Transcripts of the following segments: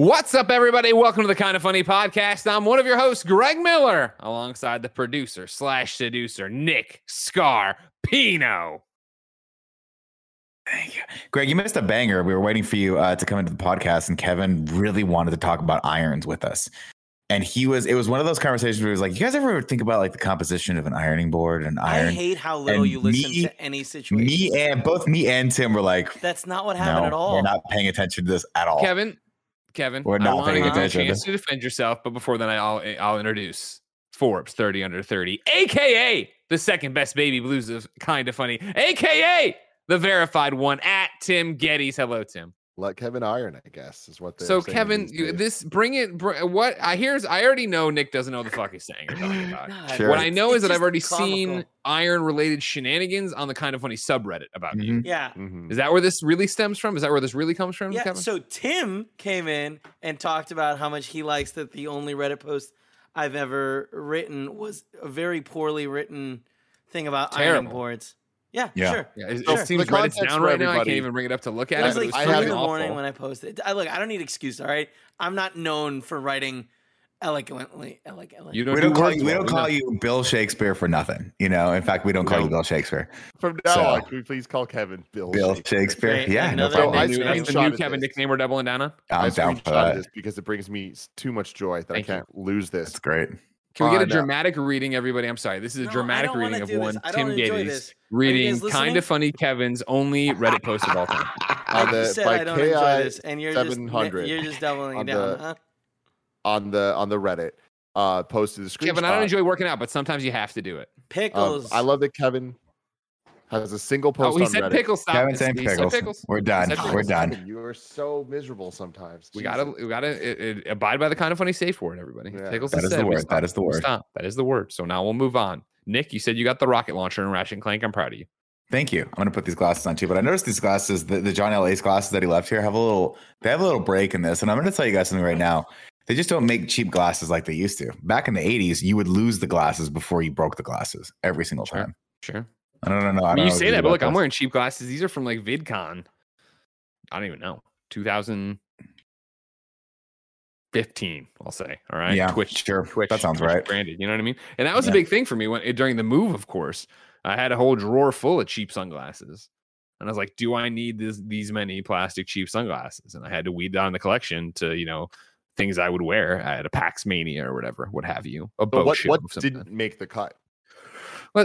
What's up, everybody? Welcome to the Kind of Funny podcast. I'm one of your hosts, Greg Miller, alongside the producer slash seducer, Nick Scarpino. Thank you. Greg, you missed a banger. We were waiting for you uh, to come into the podcast, and Kevin really wanted to talk about irons with us. And he was, it was one of those conversations where he was like, You guys ever think about like the composition of an ironing board and iron? I hate how little And you listen me- to any situation. Me and both me and Tim were like, That's not what happened No, at all. we're not paying attention to this at all. Kevin, Kevin, We're I not want to paying give you a chance to defend yourself, but before then, I'll eh, I'll introduce Forbes 30 under 30, aka the second best baby blues of Kind of Funny, aka the verified one at Tim Gettys. Hello, Tim. Let Kevin iron, I guess, is what they're So Kevin, you- this bring it. Br- what I here's I already know Nick doesn't know what the fuck he's saying. Talking about. God, Sure. What I it's- know is that I've already comical. seen iron related shenanigans on the kind of funny subreddit about you. Mhm. Yeah. Mhm. Is that where this really stems from? Is that where this really comes from, Yeah. Kevin? So Tim came in and talked about how much he likes that the only Reddit post I've ever written was a very poorly written thing about iron boards. Yeah, Yeah. sure. yeah, it, So it seems the Reddit's context down right now. I can't even bring it up to look at It it. was but like it I three have in the morning awful. when I posted it. I, look, I don't need excuse, all right? I'm not known for writing eloquently. eloquently. You don't We do don't call you. We don't call you Bill Shakespeare for nothing. You know, in fact, we don't call No. you Bill Shakespeare. From now So- on, can we please call Kevin Bill? Bill Shakespeare? Shakespeare. Great. Yeah, no Another problem. I That's the new- that's the new Kevin this. nickname we're doubling down on. I I'm down for that. this because it brings me too much joy that Thank. I can't lose this. That's great. Can we get a on, uh, dramatic reading, everybody? I'm sorry. This is a No, dramatic reading of one Tim don't enjoy Gettys this. reading kind of funny Kevin's only Reddit post of all time. I the just said by I don't enjoy this, and you're just you're just doubling on down. the huh? on the on the Reddit. Uh, posted a screenshot. Kevin, I don't enjoy working out, but sometimes you have to do it. Um, Pickles. I love that Kevin has a single oh, post Oh, he on said Reddit. pickles. Stop. Kevin saying said pickles. pickles. We're done. said We're done. You are so miserable sometimes. We gotta, we gotta it, it, abide by the kind of funny safe word, everybody. Yeah. Pickles That is said, the word. That is the word. Stop. That is the word. So now we'll move on. Nick, you said you got the rocket launcher and Ratchet and Clank. I'm proud of you. Thank you. I'm gonna put these glasses on too. But I noticed these glasses, the, the John L. Ace glasses that he left here, have a little. They have a little break in this, and I'm gonna tell you guys something right now. They just don't make cheap glasses like they used to. Back in the 80s, you would lose the glasses before you broke the glasses every single Sure. time. Sure. I don't know. I I mean, you say that, but look, I'm wearing cheap glasses. These are from like VidCon. I don't even know. 2015, I'll say. All right. Yeah, Twitch. sure. Twitch. That sounds Twitch right. Branded. You know what I mean? And that was a big thing for me when eh, during the move, of course. I had a whole drawer full of cheap sunglasses. And I was like, do I need this, these many plastic cheap sunglasses? And I had to weed down the collection to, you know, things I would wear at a PAX Mania or whatever, what have you. A But boat what what of some kind. didn't make the cut?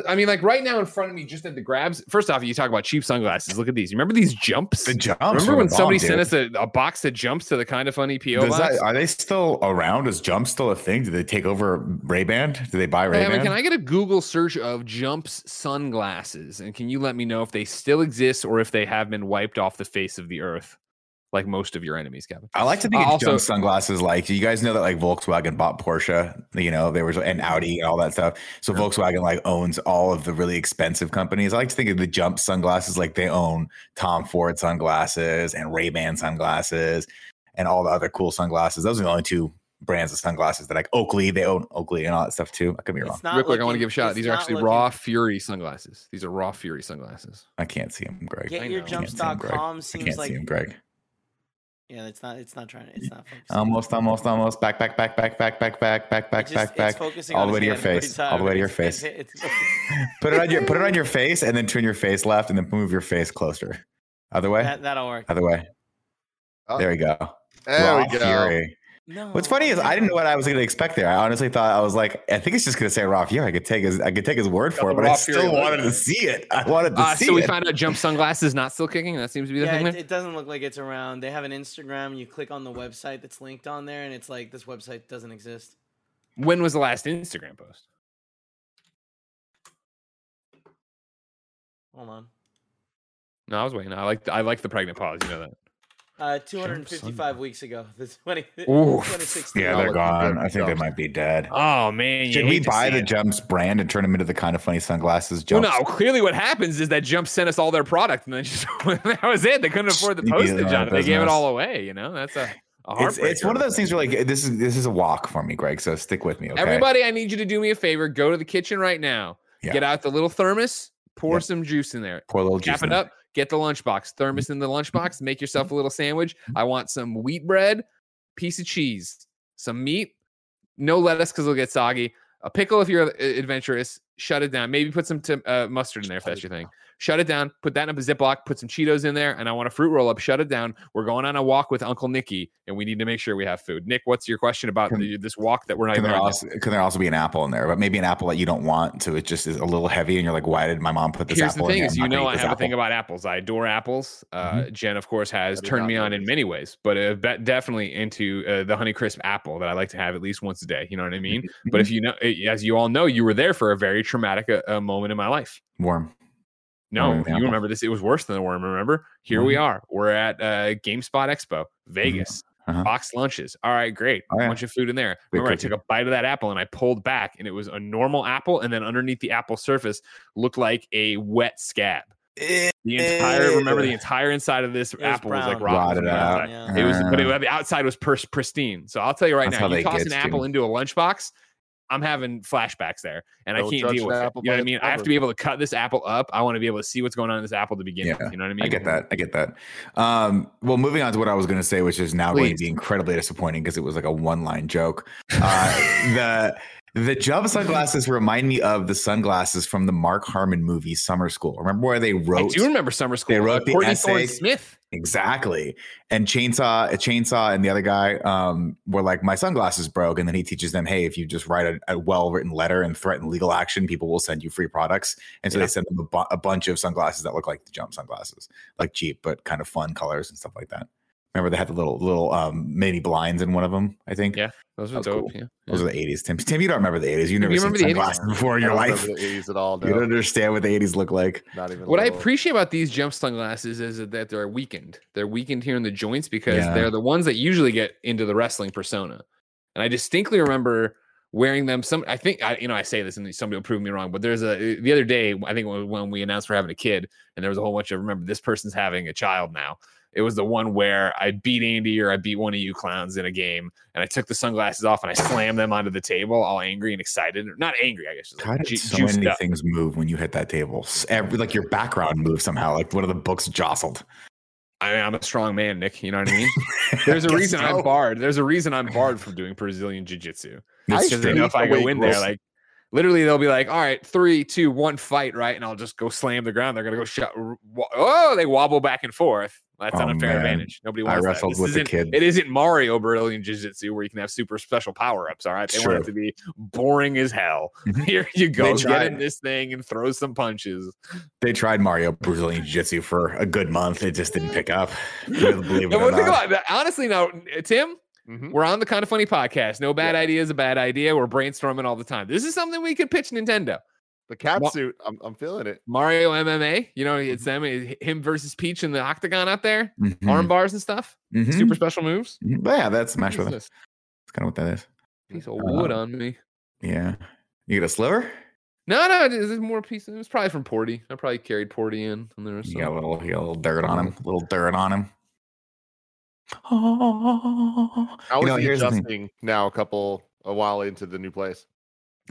I mean, like right now in front of me, just at the grabs. First off, you talk about cheap sunglasses. Look at these. You remember these jumps? The jumps. remember when the somebody bomb, sent us a, a box of jumps to the kind of funny PO Does box? that, are they still around? Is jumps still a thing? Do they take over Ray Ban? Do they buy Ray Hey, I Ban? mean, can I get a Google search of jumps sunglasses? And can you let me know if they still exist or if they have been wiped off the face of the earth, like most of your enemies, Kevin? I like to think Uh, of also- jump sunglasses. Like you guys know that like Volkswagen bought Porsche, you know, there was and Audi and all that stuff. So Sure. Volkswagen like owns all of the really expensive companies. I like to think of the jump sunglasses like they own Tom Ford sunglasses and Ray Ban sunglasses and all the other cool sunglasses. Those are the only two brands of sunglasses that like Oakley. They own Oakley and all that stuff too. I could be wrong. Real quick, I want to give a shout out. These are actually looking- Raw Fury sunglasses. These are Raw Fury sunglasses. I can't see him, Greg. Get I your know. Can't see him, Greg. jumps.com I seems can't like see him, Greg. Yeah, it's not it's not trying it's not focusing. Almost, almost, almost. Back, back, back, back, back, back, back, back, back, back, back. all the way to your face, all the way to your face. it's- it's- Put it on your put it on your face and then turn your face left and then move your face closer. Other way. that, that'll work. Other way. Oh, There we go. There Raw we go. Fury. No. What's funny is I didn't know what I was going to expect there. I honestly thought I was like, I think it's just going to say Raw Fury. I could take his I could take his word for it, the but I Raw Fury still wanted to see it. I wanted to Uh, see so we it. found out jump sunglasses not still kicking. That seems to be the Yeah, thing it, it doesn't look like it's around. They have an Instagram. You click on the website that's linked on there, and it's like this website doesn't exist. When was the last Instagram post? Hold on. No, I was waiting. I like I like the pregnant pause. You know that. Uh, 255 weeks ago. This 20, Oof. 2016. yeah, they're gone. I think they might be dead. Oh man, Should we buy the it. Jumps brand and turn them into the kind of funny sunglasses? Well, no. Clearly, what happens is that Jump sent us all their product, and then just that was it. They couldn't afford the postage on it. They gave it all away. You know, that's a. a It's, it's one of those things where like this is this is a walk for me, Greg. So stick with me, okay? Everybody, I need you to do me a favor. Go to the kitchen right now. Yeah. Get out the little thermos. Pour some juice in there. Pour a little juice Cap it up. Get the lunchbox. Mm-hmm. Thermos in the lunchbox. Make yourself a mm-hmm. little sandwich. Mm-hmm. I want some wheat bread, piece of cheese, some meat, no lettuce because it'll get soggy. A pickle if you're adventurous. Shut it down. Maybe put some tim- uh, mustard in there if that's your thing. Shut it down. Put that in a Ziploc. Put some Cheetos in there, and I want a fruit roll up. Shut it down. We're going on a walk with Uncle Nicky, and we need to make sure we have food. Nick, what's your question about Can- the, this walk that we're not Can even there also can there also be an apple in there? But maybe an apple that you don't want, so it just is a little heavy, and you're like, why did my mom put this Here's apple in thing: is you know I have a thing about apples. I adore apples. Uh, Jen, of course, has turned me on in many ways, but uh, definitely into uh, the Honeycrisp apple that I like to have at least once a day. You know what I mean? But if you know, eh, as you all know, you were there for a very traumatic uh, uh, moment in my life. Worm. No, Worm in the you apple. remember this? It was worse than the worm. Remember? Here we are. We're at uh, GameSpot Expo, Vegas. Uh-huh. Box lunches. All right, great. Oh, yeah. Bunch of food in there. Big Remember, I took a bite of that apple and I pulled back, and it was a normal apple, and then underneath the apple surface looked like a wet scab. The entire remember the entire inside of this was apple was like brown. rotten. Rotted out. Yeah. It was, but it, Uh, the outside was pristine. So I'll tell you right That's now, you toss an apple you. into a lunchbox, I'm having flashbacks there, and Don't I can't deal with it. apple You know what I mean? I have to be able to cut this apple up. I want to be able to see what's going on in this apple to begin with. Yeah, You know what I mean? I get that. I get that. Um, well, moving on to what I was going to say, which is now going to be incredibly disappointing because it was like a one-line joke. Uh, the the jump sunglasses remind me of the sunglasses from the Mark Harmon movie Summer School. Remember where they wrote? I do remember summer school. They wrote the Courtney Thorne essay. Smith. Exactly? And Chainsaw, Chainsaw, and the other guy um, were like, "My sunglasses broke," and then he teaches them, "Hey, if you just write a, a well-written letter and threaten legal action, people will send you free products." And so Yeah. they send them a, bu- a bunch of sunglasses that look like the jump sunglasses, like cheap but kind of fun colors and stuff like that. Remember they had the little little um, mini blinds in one of them. I think. Yeah, Those were dope. cool. Yeah. Those are the eighties. Tim, Tim, you don't remember the eighties. You never You seen remember the 80s? sunglasses before in I your don't life. the 80s at all. You don't understand what the eighties look like. Not even. What I appreciate about these jump sunglasses is that they're weakened. They're weakened here in the joints because Yeah. they're the ones that usually get into the wrestling persona. And I distinctly remember wearing them. Some, I think, I, you know, I say this and somebody will prove me wrong, but there's a the other day. I think when when we announced we're having a kid, and there was a whole bunch of remember this person's having a child now. It was the one where I beat Andy or I beat one of you clowns in a game, and I took the sunglasses off and I slammed them onto the table, all angry and excited. Or not angry, I guess. just How like did ju- so many up. things move when you hit that table? Every, like your background moved somehow. Like one of the books jostled. I mean, I'm a strong man, Nick. You know what I mean? There's a reason so. I'm barred. There's a reason I'm barred from doing Brazilian jiu jitsu. That's Because they true. know if I go in there, like literally, they'll be like, "All right, three, two, one, fight!" Right, and I'll just go slam the ground. They're gonna go shut. Oh, they wobble back and forth. That's Oh, unfair man. advantage. Nobody I wants that. wrestled This with the kid. It isn't Mario Brazilian Jiu Jitsu where you can have super special power ups. All right, they want it to be boring as hell. Mhm. Here you go, get in this thing and throw some punches. They tried Mario Brazilian Jiu Jitsu for a good month. It just didn't pick up. Believe it or not. about that? Honestly, now, Tim, Mhm. We're on the kind of funny podcast. No bad idea is a bad idea. We're brainstorming all the time. This is something we could pitch Nintendo. The cat Wha- suit. I'm, I'm feeling it. Mario MMA. You know, it's them, him versus Peach in the octagon out there, Mhm. arm bars and stuff, Mhm. super special moves. Mhm. But yeah, that's Smash What is Brothers. this? That's kind of what that is. Piece of Uh, wood on me. Yeah. You get a sliver? No, no, this is more piece. It was probably from Porty. I probably carried Porty in. And there was You got a little, you got a little dirt on him. A little dirt on him. Oh, How you is know, he here's the thing. adjusting now? A couple, a while into the new place.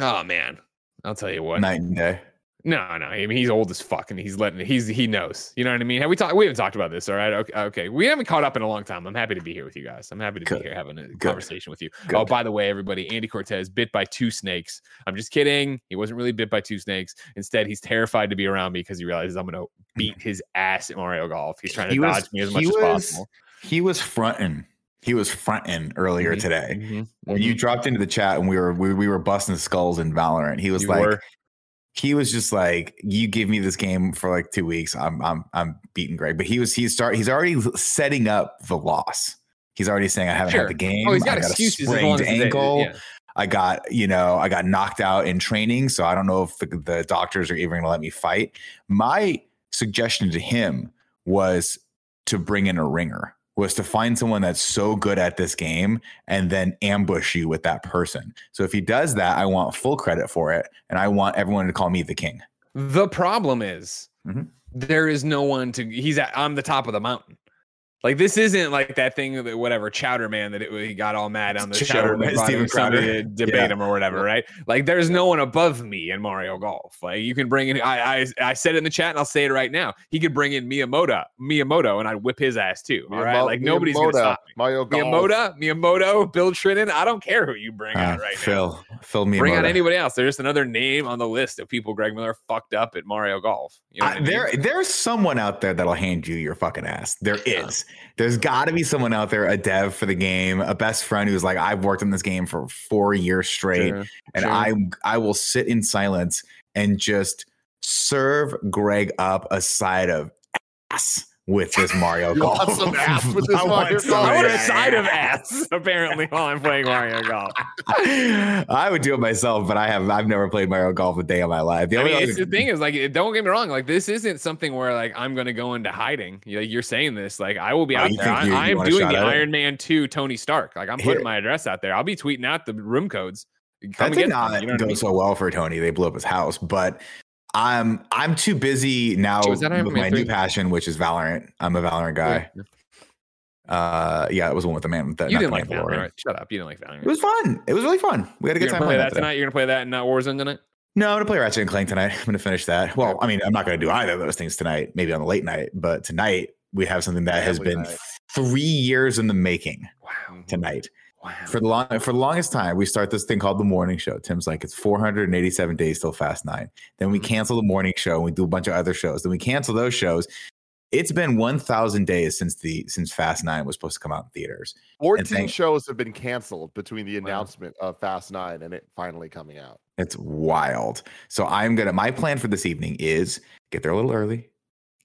Oh man, I'll tell you what. night and day. No, no. I mean, he's old as fuck, and he's letting. He's he knows. You know what I mean? Have we talked? We haven't talked about this. All right. Okay. Okay. We haven't caught up in a long time. I'm happy to be here with you guys. I'm happy to Good. be here having a Good. conversation with you. Oh, by the way, everybody, Andy Cortez bit by two snakes. I'm just kidding. He wasn't really bit by two snakes. Instead, he's terrified to be around me because he realizes I'm going to beat his ass at Mario Golf. He's trying to He was- dodge me as much he as possible. He was fronting. He was fronting earlier Mhm, today. mhm, When you mhm. dropped into the chat and we were we, we were busting skulls in Valorant, he was You like, were. he was just like, "You give me this game for like two weeks, I'm I'm I'm beating Greg." But he was he's start he's already setting up the loss. He's already saying, "I haven't Sure. had the game. Oh, he's I got got a excuses as long sprained as they- ankle. yeah. I got you know I got knocked out in training, so I don't know if the, the doctors are even going to let me fight." My suggestion to him was to bring in a ringer was to find someone that's so good at this game and then ambush you with that person. So if he does that, I want full credit for it and I want everyone to call me the king. The problem is Mhm. there is no one to. He's at on the top of the mountain. Like this isn't like that thing that whatever Chowder Man that it, he got all mad on the Chowder show. Man, and Steven somebody Crowder. to debate Yeah. him or whatever, right? Like there's no one above me in Mario Golf. Like you can bring in. I I, I said it in the chat and I'll say it right now. He could bring in Miyamoto, Miyamoto, and I'd whip his ass too. All right, Miyamo- like nobody's gonna Miyamoto, stop me. Mario Golf. Miyamoto, Miyamoto, Bill Trinen. I don't care who you bring Uh, out right now. Phil, Phil Miyamoto. Bring out anybody else. There's just another name on the list of people Greg Miller fucked up at Mario Golf. You know I- I mean? there, there's someone out there that'll hand you your fucking ass. There is. There's got to be someone out there, a dev for the game, a best friend who's like, I've worked in this game for four years straight, Sure, and sure. I, I will sit in silence and just serve Greg up a side of ass with this Mario Golf. want some ass with this I Mario want some Golf? I want a ass. side of ass apparently while I'm playing Mario Golf. I would do it myself, but I have I've never played Mario Golf a day of my life. The I only mean, other- it's the thing is like, don't get me wrong. Like, this isn't something where like I'm gonna go into hiding. You know, you're saying this. Like, I will be Oh, out you there. I, you- you I am want doing the shot at it? Iron Man Two Tony Stark. Like, I'm Here- putting my address out there. I'll be tweeting out the room codes. Come that and did get them, not you know what I mean? so well for Tony. They blew up his house, but I'm I'm too busy now with my new passion, which is Valorant. I'm a Valorant guy. Uh, yeah, it was one with the man with the You didn't like man with the Valorant. Valorant. Shut up. You didn't like Valorant. It was fun. It was really fun. We had a good time play playing that that today. tonight. You're gonna play that and not Warzone tonight. No, I'm gonna play Ratchet and Clank tonight. I'm gonna finish that. Well, I mean, I'm not gonna do either of those things tonight. Maybe on the late night, but tonight we have something that has been night. three years in the making. Wow. Tonight, Wow. for the long for the longest time, we start this thing called the morning show. Tim's like, it's 487 days till Fast Nine. Then we Mhm. cancel the morning show. and We do a bunch of other shows. Then we cancel those shows. It's been 1,000 days since the since Fast Nine was supposed to come out in theaters. 14 thank- shows have been canceled between the Wow. announcement of Fast Nine and it finally coming out. It's wild. So I'm gonna. My plan for this evening is get there a little early,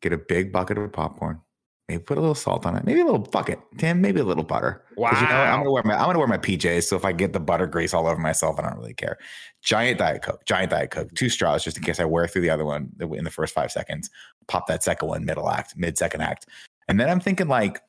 get a big bucket of popcorn, maybe put a little salt on it, maybe a little bucket, Tim, maybe a little butter. Wow. You know. I'm gonna wear my I'm gonna wear my PJs. So if I get the butter grease all over myself, I don't really care. Giant diet coke, giant diet coke, two straws just in case I wear through the other one in the first five seconds. Pop that second one middle act, mid second act, and then I'm thinking like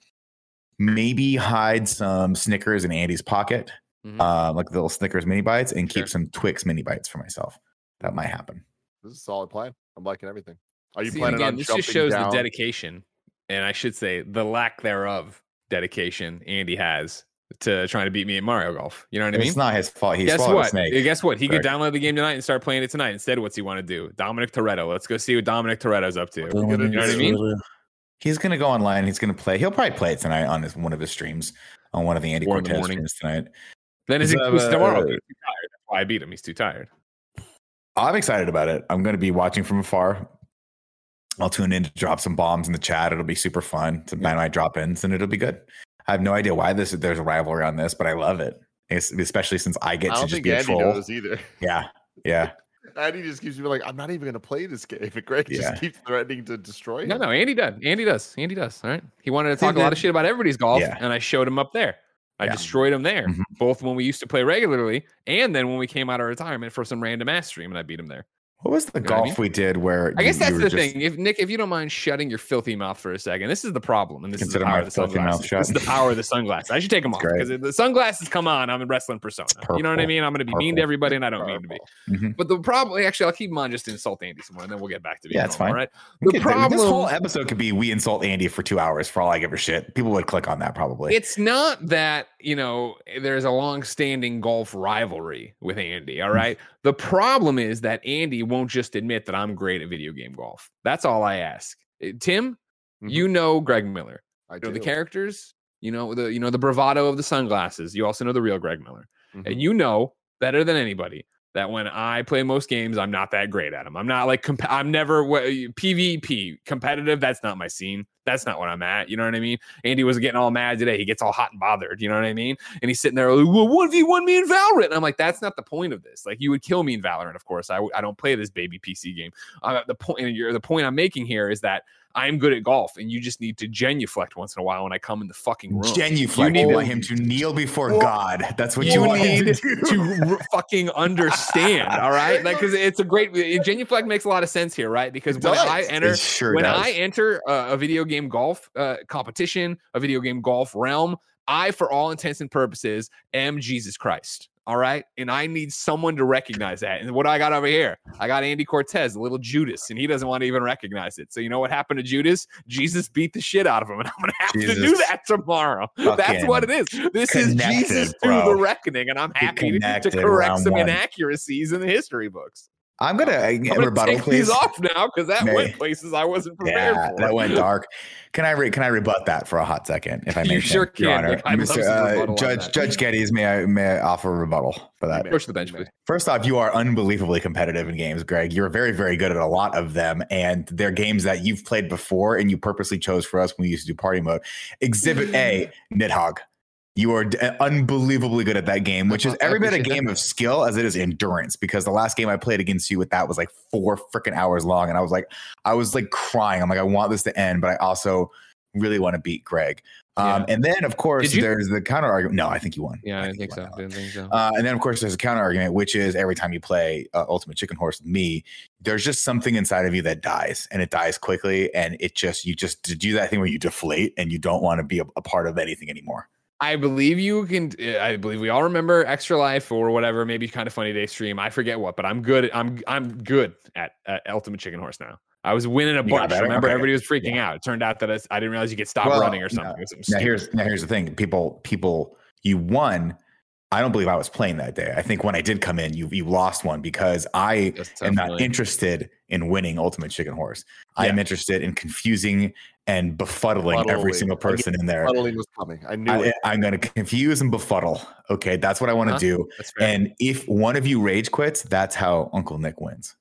maybe hide some Snickers in Andy's pocket, Mhm. uh, like the little Snickers mini bites, and keep some Twix mini bites for myself. That might happen. This is a solid plan. I'm liking everything. Are you See, planning again, on this jumping just shows down? the dedication, and I should say the lack thereof dedication Andy has to trying to beat me at Mario Golf. You know what I mean? it's not his fault. He Guess what? a snake. Guess what? He could download the game tonight and start playing it tonight. Instead, what's he want to do? Dominic Toretto. Let's go see what Dominic Toretto's up to. What are we gonna You know what I mean? He's gonna go online. He's gonna play. He'll probably play it tonight on his, one of his streams on one of the Andy Four Cortez streams tonight. Then his So, excuse tomorrow. uh, He's too tired. That's why I beat him. He's too tired. I'm excited about it. I'm gonna be watching from afar. I'll tune in to drop some bombs in the chat. It'll be super fun to buy my drop ins, and it'll be good. I have no idea why this there's a rivalry on this, but I love it. It's, especially since I get I to don't just think be a Andy troll. knows either. Yeah, yeah. Andy just keeps me like, I'm not even going to play this game. But Greg Yeah. just keeps threatening to destroy No, him. no, no, Andy does. Andy does. Andy does. All right. He wanted to See, talk a lot of shit about everybody's golf, Yeah. and I showed him up there. I Yeah. destroyed him there, Mhm. both when we used to play regularly and then when we came out of retirement for some random ass stream and I beat him there. What was the You know what I golf mean? we did where I guess you- you that's the just- thing. If Nick, if you don't mind shutting your filthy mouth for a second, this is the problem, and this Consider is the power of the filthy mouth sunglasses. shut. This is the power of the sunglasses. I should take them off because if the sunglasses come on. I'm a wrestling persona. You know what I mean? I'm going to be mean to everybody, and I don't mean to be. Mhm. But the problem, actually, I'll keep them on just to insult Andy some more, and then we'll get back to being Yeah, it's fine. Right? The could- This whole episode could be we insult Andy for two hours for all I give a shit. People would click on that probably. It's not that, you know, there's a long-standing golf rivalry with Andy, all right? The problem is that Andy won't just admit that I'm great at video game golf. That's all I ask. Uh, Tim, Mhm. you know Greg Miller. I You know the characters, you know the you know the bravado of the sunglasses. You also know the real Greg Miller. Mhm. And you know better than anybody that when I play most games, I'm not that great at them. I'm not like comp- I'm never wha- PvP competitive. That's not my scene. That's not what I'm at. You know what I mean? Andy was getting all mad today. He gets all hot and bothered. You know what I mean? And he's sitting there, like, well, if you one me in Valorant. And I'm like, that's not the point of this. Like, you would kill me in Valorant. Of course, I w- I don't play this baby PC game. Uh, the point, the point I'm making here is that I'm good at golf, and you just need to genuflect once in a while when I come in the fucking room. genuflect. You want him to kneel before Well, God. That's what you, you need to, to fucking understand, all right? Like, because it's a great genuflect makes a lot of sense here, right? Because It when does. I enter, sure when does. I enter a, a video game golf uh, competition, a video game golf realm, I, for all intents and purposes, am Jesus Christ. All right. And I need someone to recognize that. And what do I got over here? I got Andy Cortez, a little Judas, and he doesn't want to even recognize it. So you know what happened to Judas? Jesus beat the shit out of him. And I'm gonna have to do that tomorrow. That's what it is. This is Jesus bro. to the reckoning, and I'm happy to correct some one. inaccuracies in the history books. I'm gonna, uh, I'm gonna rebuttal, take please. these off now because that May- went places I wasn't prepared Yeah, for. that went dark. Can I re- can I rebut that for a hot second, if I may? You sure Tim, Your Honor? Nick. Mr. uh, Judge. Judge Gettys, may I may I offer a rebuttal for that? Push the bench, please. First off, you are unbelievably competitive in games, Greg. You're very, very good at a lot of them, and they're games that you've played before, and you purposely chose for us when we used to do party mode. Exhibit A, Nidhogg. You are d- unbelievably good at that game, which is every bit a that. game of skill as it is endurance. Because the last game I played against you with that was like four freaking hours long, and I was like, I was like crying. I'm like, I want this to end, but I also really want to beat Greg. Um, And then, of course, you? there's the counter argument. No, I think you won. Yeah, I, think so. won. Didn't think so. Uh, and then, of course, there's a counter argument, which is every time you play uh, Ultimate Chicken Horse with me, there's just something inside of you that dies, and it dies quickly, and it just you just do that thing where you deflate and you don't want to be a, a part of anything anymore. I believe you can. Eh, I believe we all remember Extra Life or whatever, maybe kind of funny day stream. I forget what, but I'm good. I'm I'm good at, at Ultimate Chicken Horse now. I was winning a bunch. Remember, Okay. everybody was freaking out. It turned out that it's, I didn't realize you could stop Well, running or something. Some Now here's now here's the thing. People people you won. I don't believe I was playing that day. I think when I did come in, you you lost one because I am not definitely- interested in winning Ultimate Chicken Horse. I am interested in confusing and befuddling every single person in there. Befuddling was coming. I knew I, it. I'm going to confuse and befuddle. Okay, that's what I want to Huh? do. And if one of you rage quits, that's how Uncle Nick wins.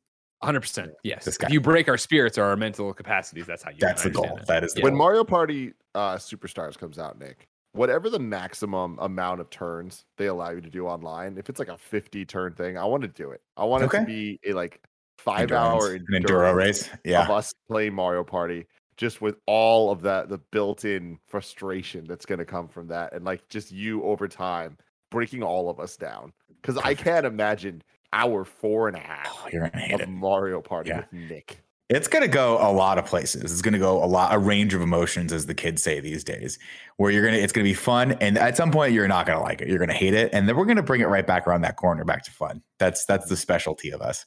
100%. Yes. This If you break our spirits or our mental capacities, that's how you. That's win. the goal. understand That is the Yeah. When. Mario Party uh, Superstars comes out, Nick, whatever the maximum amount of turns they allow you to do online, if it's like a 50 turn thing, I want to do it. I want it to be a like five hour Endurance. An enduro race. of us playing Mario Party, just with all of that, the built in frustration that's going to come from that. And like just you over time breaking all of us down. Because I can't imagine hour four and a oh, half Oh, gonna hate of it. Mario Party Yeah. with Nick. It's gonna go a lot of places. It's gonna go a lot, a range of emotions, as the kids say these days. Where you're gonna, it's gonna be fun, and at some point you're not gonna like it. You're gonna hate it, and then we're gonna bring it right back around that corner, back to fun. That's that's the specialty of us.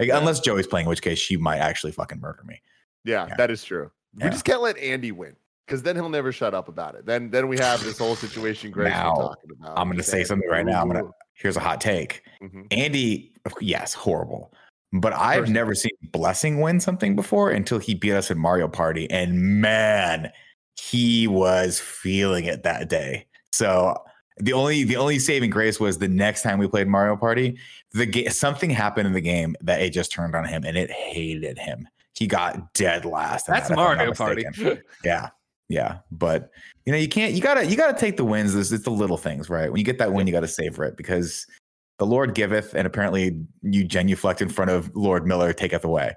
Like, unless Joey's playing, in which case she might actually fucking murder me. Yeah, Yeah. that is true. Yeah. We just can't let Andy win because then he'll never shut up about it. Then then we have this whole situation Greg's Now, talking about. I'm gonna say something right now. I'm gonna here's a hot take. Mhm. Andy, yes, horrible. But I've Person. never seen Blessing win something before until he beat us in Mario Party. And man, he was feeling it that day. So the only the only saving grace was the next time we played Mario Party, the ga- something happened in the game that it just turned on him and it hated him. He got dead last. That's that, if I'm not Mario Party. Yeah. Yeah. But you know, you can't you gotta you gotta take the wins. It's, it's the little things, right? When you get that win, you gotta savor it because the Lord giveth, and apparently you genuflect in front of Lord Miller taketh away.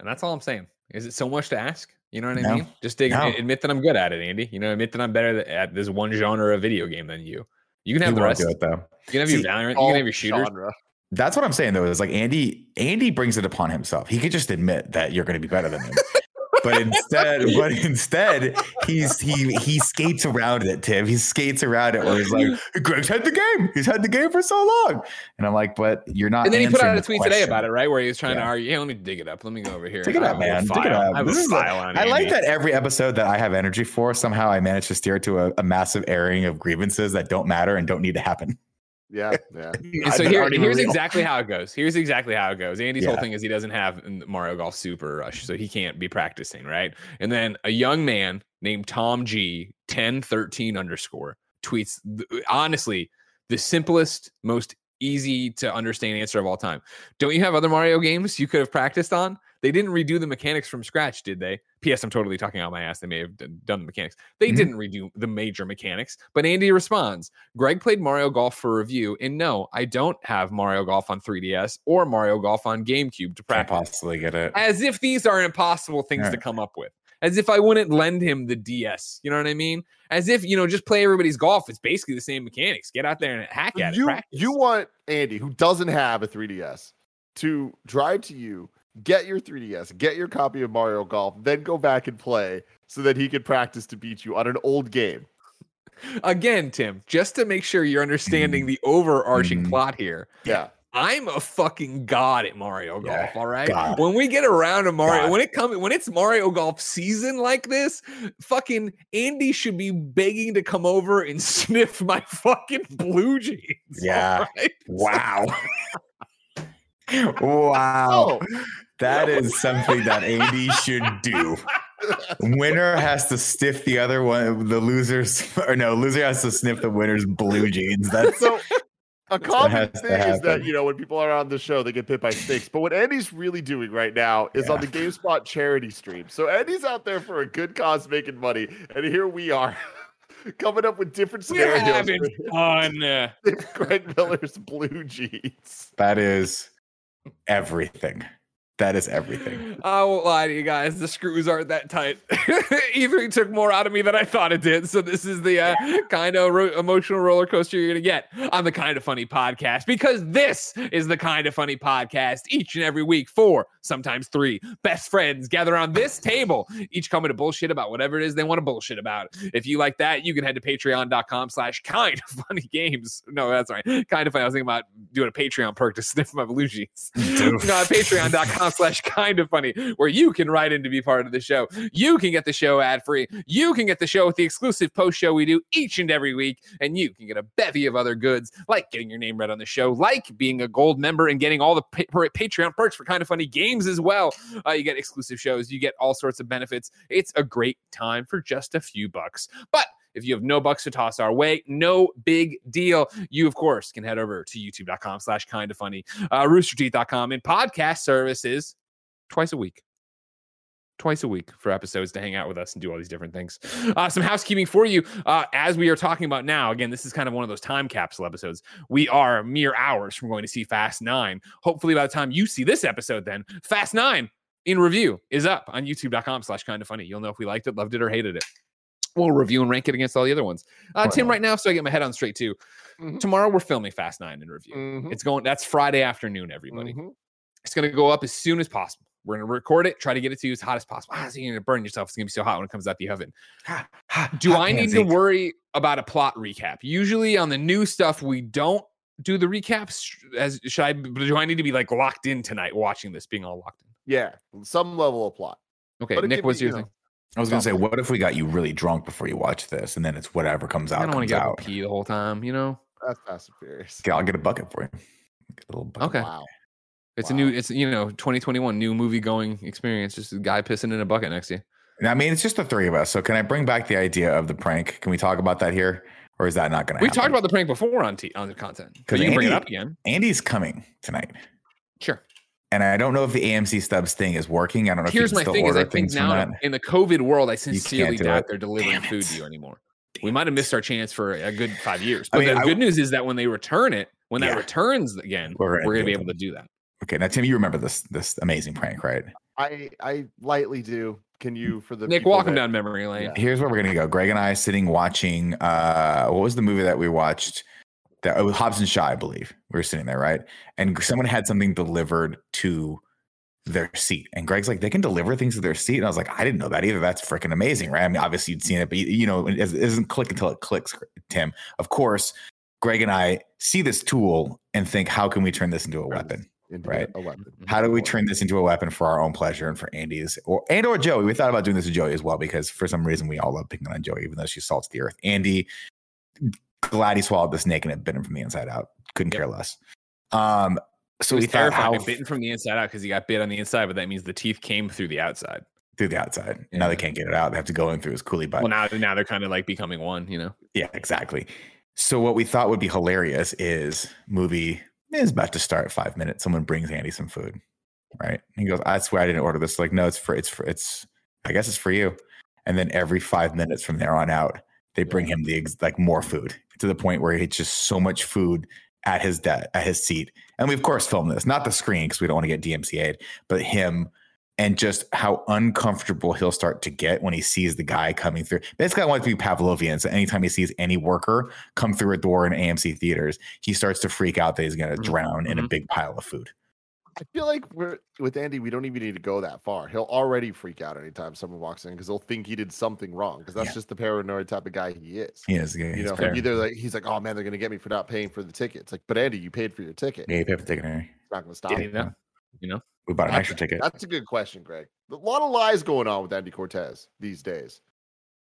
And that's all I'm saying. Is it so much to ask? You know what I No. mean? Just dig- No. admit that I'm good at it, Andy. You know, admit that I'm better at this one genre of video game than you. You can He have the rest. do You it though. can have See, your Valorant. You can have your shooters. genre. That's what I'm saying though. Is like Andy. Andy brings it upon himself. He could just admit that you're going to be better than him. but instead, but instead, he's he he skates around it, Tim. He skates around it where he's like, Greg's had the game. He's had the game for so long. And I'm like, but you're not. And then he put out a tweet today about it, right? Where he was trying to argue. Hey, let me dig it up. Let me go over here. Dig it up, man. Dig it up. I This is a- file on I like that every episode that I have energy for, somehow I manage to steer to a, a massive airing of grievances that don't matter and don't need to happen. Yeah, yeah. So here, here's real. exactly how it goes. Here's exactly how it goes. Andy's whole thing is he doesn't have Mario Golf Super Rush, so he can't be practicing, right? And then a young man named Tom G, 1013 underscore, tweets honestly the simplest, most easy to understand answer of all time. Don't you have other Mario games you could have practiced on? They didn't redo the mechanics from scratch, did they? P.S. I'm totally talking out my ass. They may have done the mechanics. They Mhm. didn't redo the major mechanics. But Andy responds Greg played Mario Golf for review. And no, I don't have Mario Golf on 3DS or Mario Golf on GameCube to Can't practice. possibly get it. As if these are impossible things to come up with. As if I wouldn't lend him the DS. You know what I mean? As if, you know, just play everybody's golf. It's basically the same mechanics. Get out there and hack at it. you practice. you want Andy, who doesn't have a 3DS, to drive to you, get your 3DS, get your copy of Mario Golf, then go back and play so that he can practice to beat you on an old game. Again, Tim, just to make sure you're understanding the overarching Mhm. plot here. Yeah. I'm a fucking god at Mario Golf, Yeah, all right? god. When we get around to Mario, God. when it comes when it's Mario Golf season like this, fucking Andy should be begging to come over and sniff my fucking blue jeans. Yeah. right? Wow. wow. That is something that Andy should do. Winner has to sniff the other one, the losers, or no, loser has to sniff the winner's blue jeans. That's So a common has thing is that you know when people are on the show they get bit by snakes. But what Andy's really doing right now is on the GameSpot charity stream. So Andy's out there for a good cause making money, and here we are coming up with different We're scenarios having for fun. uh, Greg Miller's blue jeans. that is everything. That is everything. I won't lie to you guys. The screws aren't that tight. E3 took more out of me than I thought it did. So this is the uh, kind of ro- emotional roller coaster you're gonna get on the Kind of Funny podcast because this is the Kind of Funny podcast each and every week. Four, sometimes three, best friends gather around this table, each coming to bullshit about whatever it is they want to bullshit about. If you like that, you can head to Patreon.com/slash Kind of Funny Games. No, that's right. Kind of funny. I was thinking about doing a Patreon perk to sniff my blue jeans. no, patreon.com slash kind of funny, where you can write in to be part of the show. You can get the show ad free. You can get the show with the exclusive post show we do each and every week. And you can get a bevy of other goods, like getting your name read on the show, like being a gold member and getting all the pa- Patreon perks for kind of funny games as well. Uh, you get exclusive shows, you get all sorts of benefits. It's a great time for just a few bucks. But if you have no bucks to toss our way, no big deal. You, of course, can head over to youtube.com slash kind of funny, uh, roosterteeth.com, and podcast services twice a week. Twice a week for episodes to hang out with us and do all these different things. Uh, some housekeeping for you. Uh, as we are talking about now, again, this is kind of one of those time capsule episodes. We are mere hours from going to see Fast Nine. Hopefully, by the time you see this episode, then Fast Nine in review is up on youtube.com slash kind of funny. You'll know if we liked it, loved it, or hated it. We'll review and rank it against all the other ones. Uh, Tim, Right. right now, so I get my head on straight too. Mhm. Tomorrow we're filming Fast Nine in review. Mhm, It's going. That's Friday afternoon, everybody. mhm. It's going to go up as soon as possible. We're going to record it, try to get it to you as hot as possible. Ah, so you're going to burn yourself. It's going to be so hot when it comes out the oven. Do I need to worry about a plot recap? Usually on the new stuff, we don't do the recaps. As should I? Do I need to be like locked in tonight watching this, being all locked in? Yeah, some level of plot. Okay, Nick, what's your thing? I was gonna oh. say, what if we got you really drunk before you watch this, and then it's whatever comes out. I out don't want to get out. pee the whole time. You know, That's Fast and Furious. Okay, I'll get a bucket for you. Get a little bucket. Okay. Wow. it's a new. It's you know, 2021 new movie going experience. Just a guy pissing in a bucket next to you. I mean, it's just the three of us. So can I bring back the idea of the prank? Can we talk about that here, or is that not going to? We talked about the prank before on t- on the content. Because you can bring it up again. Andy's coming tonight, Sure. And I don't know if the AMC Stubs thing is working. I don't know. Here's if my you can thing: still is I think things now in the COVID world, I sincerely do doubt it. they're delivering food to you anymore. We might have missed our chance for a good five years. I But mean, the I good news is that when they return it, when that returns again, We're we're gonna gonna, be able to do that. Okay, now Tim, you remember this this amazing prank, right? I I lightly do. Can you for the Nick, people walk him down memory lane. Yeah. Here's where we're gonna go. Greg and I sitting watching. uh What was the movie that we watched? That was Hobbs and Shaw, I believe. We were sitting there, right? And someone had something delivered to their seat, and Greg's like, "They can deliver things to their seat," and I was like, "I didn't know that either. That's freaking amazing, right?" I mean, obviously you'd seen it, but you, know, it, doesn't click until it clicks. Tim, of course. Greg and I see this tool and think, "How can we turn this into a weapon?" into Right. a weapon. Mm-hmm. How do we turn this into a weapon for our own pleasure and for Andy's or and or Joey? We thought about doing this to Joey as well because for some reason we all love picking on Joey, even though she salts the earth. Andy, glad he swallowed the snake and it bit him from the inside out. Couldn't Yep. care less. Um, so was thought how It bitten from the inside out because he got bit on the inside, but that means the teeth came through the outside. through the outside. Now they can't get it out. They have to go in through his coolie butt. Well, now now they're kind of like becoming one. You know, Yeah, exactly. So what we thought would be hilarious is movie is about to start five minutes. Someone brings Andy some food, right? He goes, "I swear I didn't order this." Like, no, it's for it's for it's. I guess it's for you. And then every five minutes from there on out, they bring him the ex- like more food to the point where it's just so much food at his de- at his seat. And we of course film this, not the screen because we don't want to get DMCA'd, but him and just how uncomfortable he'll start to get when he sees the guy coming through. Basically, I want it to be Pavlovian. So anytime he sees any worker come through a door in AMC theaters, he starts to freak out that he's going to Mhm, drown in a mhm. big pile of food. I feel like we're with Andy. We don't even need to go that far. He'll already freak out anytime someone walks in because he'll think he did something wrong. Because that's Yeah. just the paranoid type of guy he is. He is. Yeah, you he's know, fair. either like he's like, "Oh man, they're gonna get me for not paying for the ticket." It's like, but Andy, you paid for your ticket. Yeah, you paid for the ticket. it. It's not gonna stop. You. you know, We bought an That's- extra ticket. That's a good question, Greg. A lot of lies going on with Andy Cortez these days.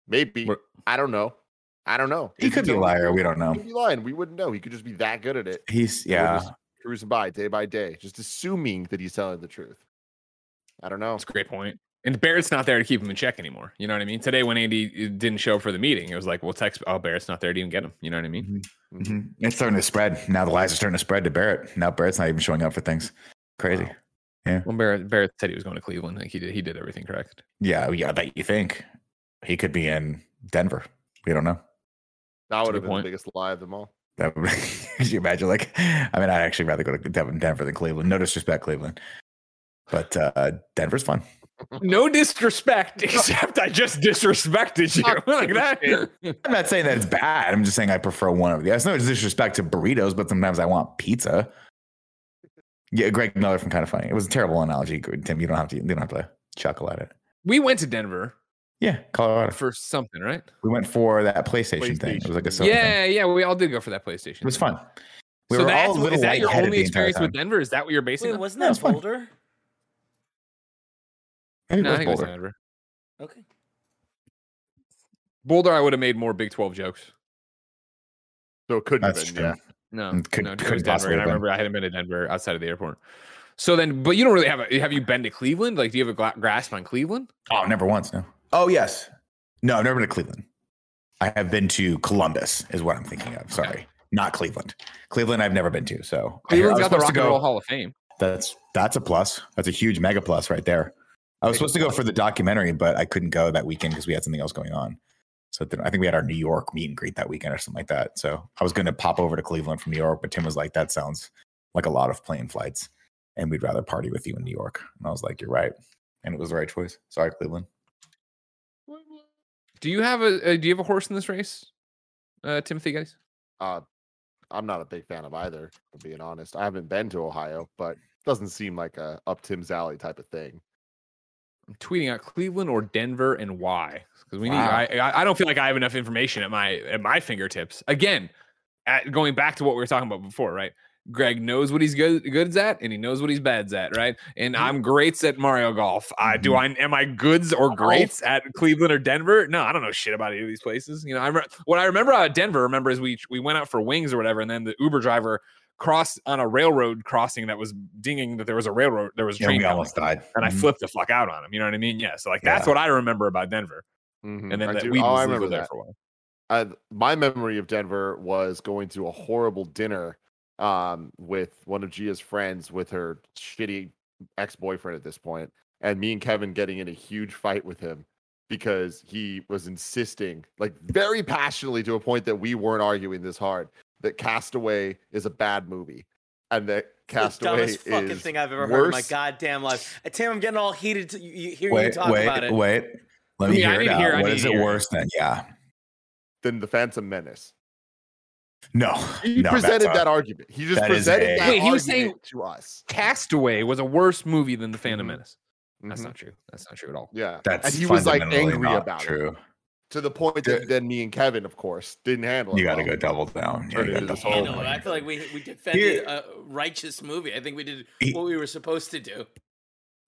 Maybe We're- I don't know. I don't know. He Is could be a liar. We don't know. He could be lying. We wouldn't know. He could just be that good at it. He's yeah. Just cruising by day by day, just assuming that he's telling the truth. I don't know. that's a great point. And Barrett's not there to keep him in check anymore. You know what I mean? Today, when Andy uh, didn't show up for the meeting, it was like, well, text, oh, Barrett's not there to even get him. You know what I mean? Mhm. It's starting to spread. Now the lies are starting to spread to Barrett. Now Barrett's not even showing up for things. Crazy. Wow. Well, Barrett, Barrett said he was going to Cleveland. Like he did, he did everything correct. Yeah, yeah, that you think he could be in Denver. We don't know. That would have been point. the biggest lie of them all. That would, could you imagine? Like, I mean, I'd actually rather go to Denver than Cleveland. No disrespect, Cleveland, but uh, Denver's fun. No disrespect, except I just disrespected you like that. I'm not saying that it's bad. I'm just saying I prefer one of the. It's no disrespect to burritos, but sometimes I want pizza. Yeah, Greg Miller from Kind of Funny. It was a terrible analogy, Tim. You don't have to. You don't have to chuckle at it. we went to Denver Yeah, Colorado. for something, right? We went for that PlayStation, thing. It was like a PlayStation. soda thing. yeah, yeah. We all did go for that PlayStation. It was fun. We so were that's all a what- little is that your only experience with. Denver? Is that what you're basing? Wait, it on? wasn't that it's fine. Boulder? Maybe it No, I was think it was Denver. Okay. Boulder, I would have made more Big Twelve jokes. So it couldn't That's have true. been. Yeah. No, Mm, could- no, it couldn't Denver. possibly And I have been. remember I hadn't been to Denver outside of the airport. So then, but you don't really have a. Have you been to Cleveland? Like, do you have a gla- grasp on Cleveland? Oh, never once. No. Oh, yes. No, I've never been to Cleveland. I have been to Columbus, is what I'm thinking of. Sorry, not Cleveland. Cleveland, I've never been to. So I hear- I Cleveland's got the Rock to and Roll. Hall of Fame. That's that's a plus. That's a huge mega plus right there. I was supposed to go for the documentary, but I couldn't go that weekend because we had something else going on. So I think we had our New York meet and greet that weekend or something like that. So I was going to pop over to Cleveland from New York, but Tim was like, "That sounds like a lot of plane flights, and we'd rather party with you in New York." And I was like, "You're right," and it was the right choice. Sorry, Cleveland. Do you have a, a Do you have a horse in this race, uh, Timothy? Guys, Uh, I'm not a big fan of either, to being honest. I haven't been to Ohio, but it doesn't seem like a up Tim's alley type of thing. I'm tweeting out Cleveland or Denver and why because we need. Wow. I I- I don't feel like I have enough information at my at my fingertips. Again, at, going back to what we were talking about before, right? Greg knows what he's good goods at, and he knows what he's bads at, right? And I'm greats at Mario Golf. I do I am I goods or greats at Cleveland or Denver? No, I don't know shit about any of these places. You know, I remember what I remember about Denver. Remember is we we went out for wings or whatever, and then the Uber driver crossed on a railroad crossing that was dinging that there was a railroad, there was a Yeah, train we almost died. and I Mhm. flipped the fuck out on him. You know what I mean? Yeah. So like that's Yeah. what I remember about Denver, Mhm. and then I that do- we oh, I remember there that. for a while. I, my memory of Denver was going to a horrible dinner um, with one of Gia's friends with her shitty ex boyfriend at this point, and me and Kevin getting in a huge fight with him because he was insisting, like very passionately, to a point that we weren't arguing this hard, that Castaway is a bad movie, and that Castaway is The dumbest fucking thing I've ever heard in my worse- goddamn life. Uh, Tim, I'm getting all heated to you, you- hearing you Wait, talk about wait, it. wait. Let me Yeah, hear need it out. hear- I What need is it hear it. worse than? Yeah. than the Phantom Menace. No. He no, that's presented a- that argument. He just that is presented a- that Wait, he was saying- to us. Castaway was a worse movie than The Phantom Mhm. Menace. That's Mhm. not true. That's not true at all. Yeah, That's and he was like angry not about it. true. to the point that then me and Kevin, of course, didn't handle it. You got to go double down. Yeah, you gotta this whole- Handle down. I feel like we we defended Here- a righteous movie. I think we did what we were supposed to do.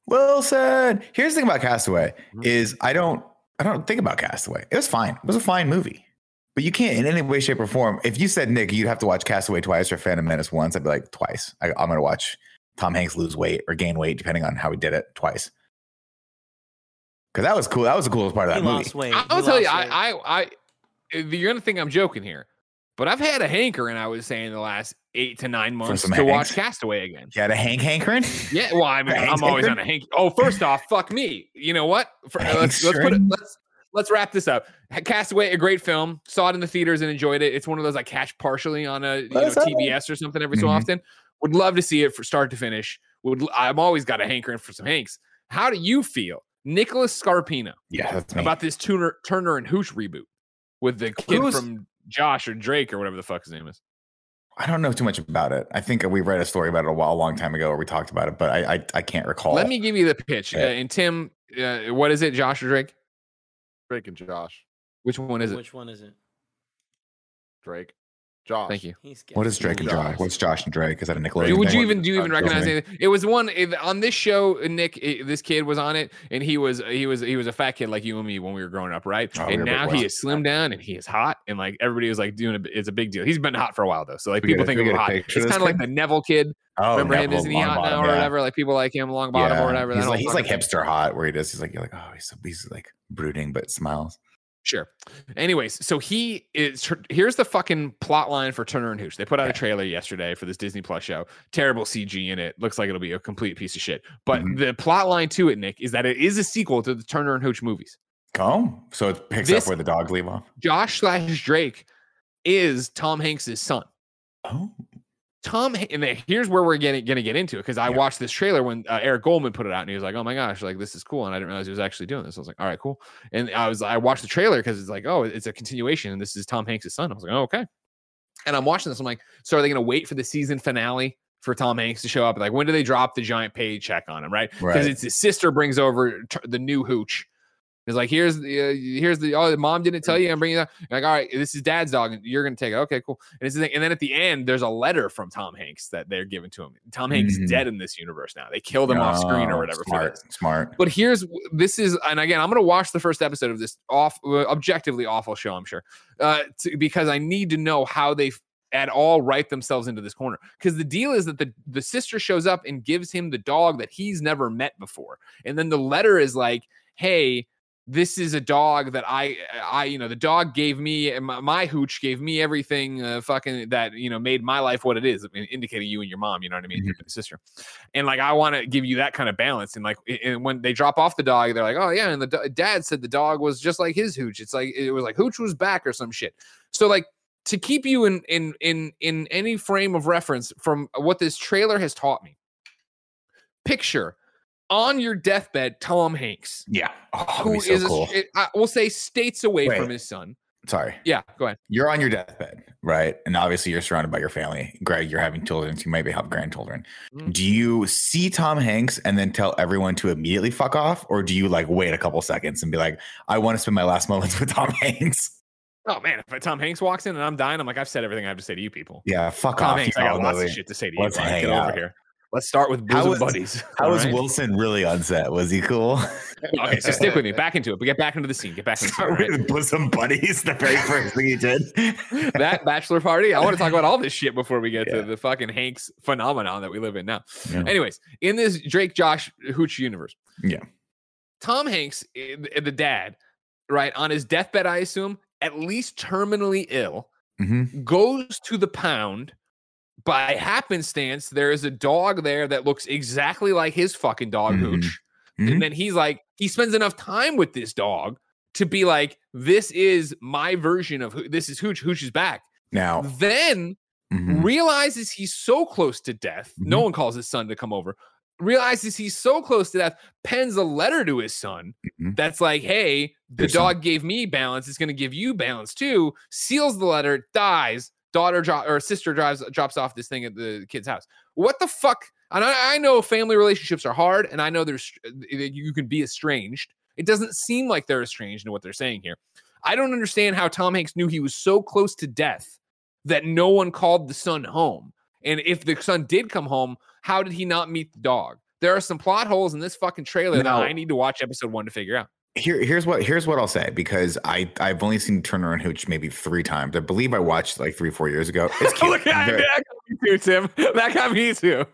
Wilson. Here's the thing about Castaway Mhm. is I don't I don't think about Castaway. It was fine. It was a fine movie. But you can't in any way, shape, or form. If you said Nick, you'd have to watch Castaway twice or Phantom Menace once, I'd be like twice. I, I'm gonna watch Tom Hanks lose weight or gain weight, depending on how he did it, twice. Because that was cool. That was the coolest part of He that movie. lost weight. I'll He tell you, weight. I, I, eh, I, you're gonna think I'm joking here, but I've had a hankering. I was saying the last eight to nine months some to watch Castaway again. You had a Hank hankering? Yeah, well, I mean, I'm always hankering? on a hank. Oh, first off, fuck me. You know what? For, let's let's put it. Let's let's wrap this up. Castaway, a great film. Saw it in the theaters and enjoyed it. It's one of those I catch partially on a you know That's all right. TBS or something every so Mhm. often. Would love to see it for start to finish. Would I'm always got a hankering for some Hanks. How do you feel, Nicholas Scarpino? Yeah, that's about this Turner Turner and Hooch reboot with the kid Who's- from Josh or Drake or whatever the fuck his name is. I don't know too much about it. I think we read a story about it a while, a long time ago, where we talked about it, but I I, I can't recall. Let me give you the pitch. Uh, and Tim, uh, what is it? Josh or Drake? Drake and Josh. Which one is it? Which one is it? Drake. Josh. Thank you. He's What is. Drake and Josh. Josh? What's Josh and Drake? Is that a Nickelodeon? Would thing? you even do you even Uh, recognize it? It was one it- on this show. Nick, it- this kid was on it, and he was he was he was a fat kid like you and me when we were growing up, right? Oh, and now he is slimmed down and he is hot, and like everybody was like doing a, it's a big deal. He's been hot for a while though, so like We people a- think we of him hot. It's kind of like the Neville kid. Oh, Remember him? Neville Isn't he hot Longbottom, now or yeah. whatever? Like people like him, long bottom or whatever. He's like, he's like hipster hot, where he does. He's like, you're like, oh, he's, so, he's like brooding, but smiles. Sure. Anyways, so he is. Here's the fucking plot line for Turner and Hooch. They put out a trailer yesterday for this Disney Plus show. Terrible CG in it. Looks like it'll be a complete piece of shit. But Mhm. the plot line to it, Nick, is that it is a sequel to the Turner and Hooch movies. Oh, so it picks This- up where the dogs leave off. Josh slash Drake is Tom Hanks's son. Oh, Tom, and here's where we're getting going to get into it because I Yeah. watched this trailer when uh, Eric Goldman put it out and he was like, "Oh my gosh, like this is cool," and I didn't realize he was actually doing this. I was like, "All right, cool." And I was I watched the trailer because it's like, "Oh, it's a continuation," and this is Tom Hanks' son. I was like, "Oh, okay." And I'm watching this. I'm like, "So are they going to wait for the season finale for Tom Hanks to show up? Like, when do they drop the giant paycheck on him? Right? Because Right. it's his sister brings over the new hooch." It's like here's the uh, here's the oh mom didn't tell you I'm bringing that like all right this is dad's dog and you're gonna take it. Okay cool. And it's the thing and then at the end there's a letter from Tom Hanks that they're giving to him. Tom Hanks Mhm. dead in this universe now. They killed him off screen or Oh, whatever Smart, smart. but here's this is and again I'm gonna watch the first episode of this off uh, objectively awful show I'm sure uh to, because I need to know how they at all write themselves into this corner. Because the deal is that the the sister shows up and gives him the dog that he's never met before. And then the letter is like hey this is a dog that I, I, you know, the dog gave me my, my hooch gave me everything, uh, fucking that you know made my life what it is, I mean, indicating you and your mom, you know what I mean, your sister, and like I want to give you that kind of balance, and like, and when they drop off the dog, they're like, oh yeah, and the do- dad said the dog was just like his hooch. It's like it was like hooch was back or some shit. So like to keep you in in in in any frame of reference from what this trailer has taught me, picture on your deathbed Tom Hanks Yeah. Oh, who so is a- cool. it- I will say states away from his son. Sorry. Yeah, go ahead. You're on your deathbed, right? And obviously you're surrounded by your family. Greg, you're having children, so you maybe have grandchildren. Mhm. Do you see Tom Hanks and then tell everyone to immediately fuck off? Or do you like wait a couple seconds and be like, I want to spend my last moments with Tom Hanks? Oh man, if Tom Hanks walks in and I'm dying, I'm like, I've said everything I have to say to you people. Yeah, fuck Tom off. Hanks, you I got lots of shit to say to you. Let's hang Get over here. Let's start with How bosom was- buddies. How was right? Wilson really on set? Was he cool? okay, so stick with me. Back into it, but get back into the scene. Get back into it. all Start right? with bosom buddies, the very first thing he did. that bachelor party. I want to talk about all this shit before we get Yeah. to the fucking Hanks phenomenon that we live in now. Yeah. Anyways, in this Drake Josh Hooch universe, Yeah. Tom Hanks, eh, the dad, right on his deathbed, I assume, at least terminally ill, Mhm. goes to the pound. By happenstance, there is a dog there that looks exactly like his fucking dog Mhm. Hooch. Mhm. And then he's like, he spends enough time with this dog to be like, this is my version of who this is Hooch. Hooch is back. Now, Then mhm. realizes he's so close to death. No Mhm. one calls his son to come over. Realizes he's so close to death, pens a letter to his son Mhm. that's like, hey, the Here's some- dog gave me balance. It's going to give you balance too. Seals the letter, dies. Daughter dro- or sister drives drops off this thing at the kid's house. What the fuck? And I, I know family relationships are hard, and I know there's you can be estranged. It doesn't seem like they're estranged in what they're saying here. I don't understand how Tom Hanks knew he was so close to death that no one called the son home. And if the son did come home, how did he not meet the dog? There are some plot holes in this fucking trailer No. that I need to watch episode one to figure out. Here, here's what here's what I'll say because I I've only seen Turner and Hooch maybe three times. I believe I watched like three four years ago. It's cute. Oh, Look at that got me too, Tim. That got me too.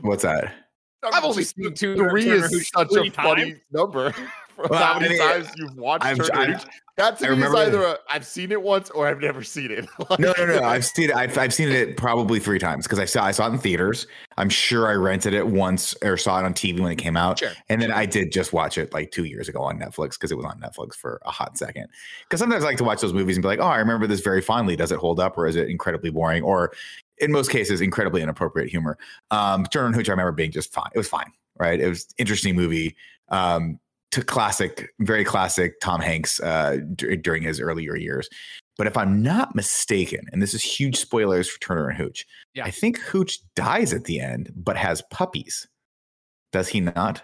What's that? I've only seen two Three Turner is Hooch such three a funny number. For Well, how I many mean, times you've watched I've- Turner I've- Hooch. That to I me is either a, I've seen it once or I've never seen it. No, no, no. I've seen it. I've, I've seen it probably three times because I saw I saw it in theaters. I'm sure I rented it once or saw it on TV when it came out. Sure. And then I did just watch it like two years ago on Netflix because it was on Netflix for a hot second. Because sometimes I like to watch those movies and be like, oh, I remember this very fondly. Does it hold up or is it incredibly boring or in most cases incredibly inappropriate humor? Um, Turner and Hooch, I remember being just fine. It was fine, right? It was interesting movie. Um, to classic, very classic Tom Hanks uh, d- during his earlier years. But if I'm not mistaken, and this is huge spoilers for Turner and Hooch, Yeah. I think Hooch dies at the end, but has puppies. Does he not?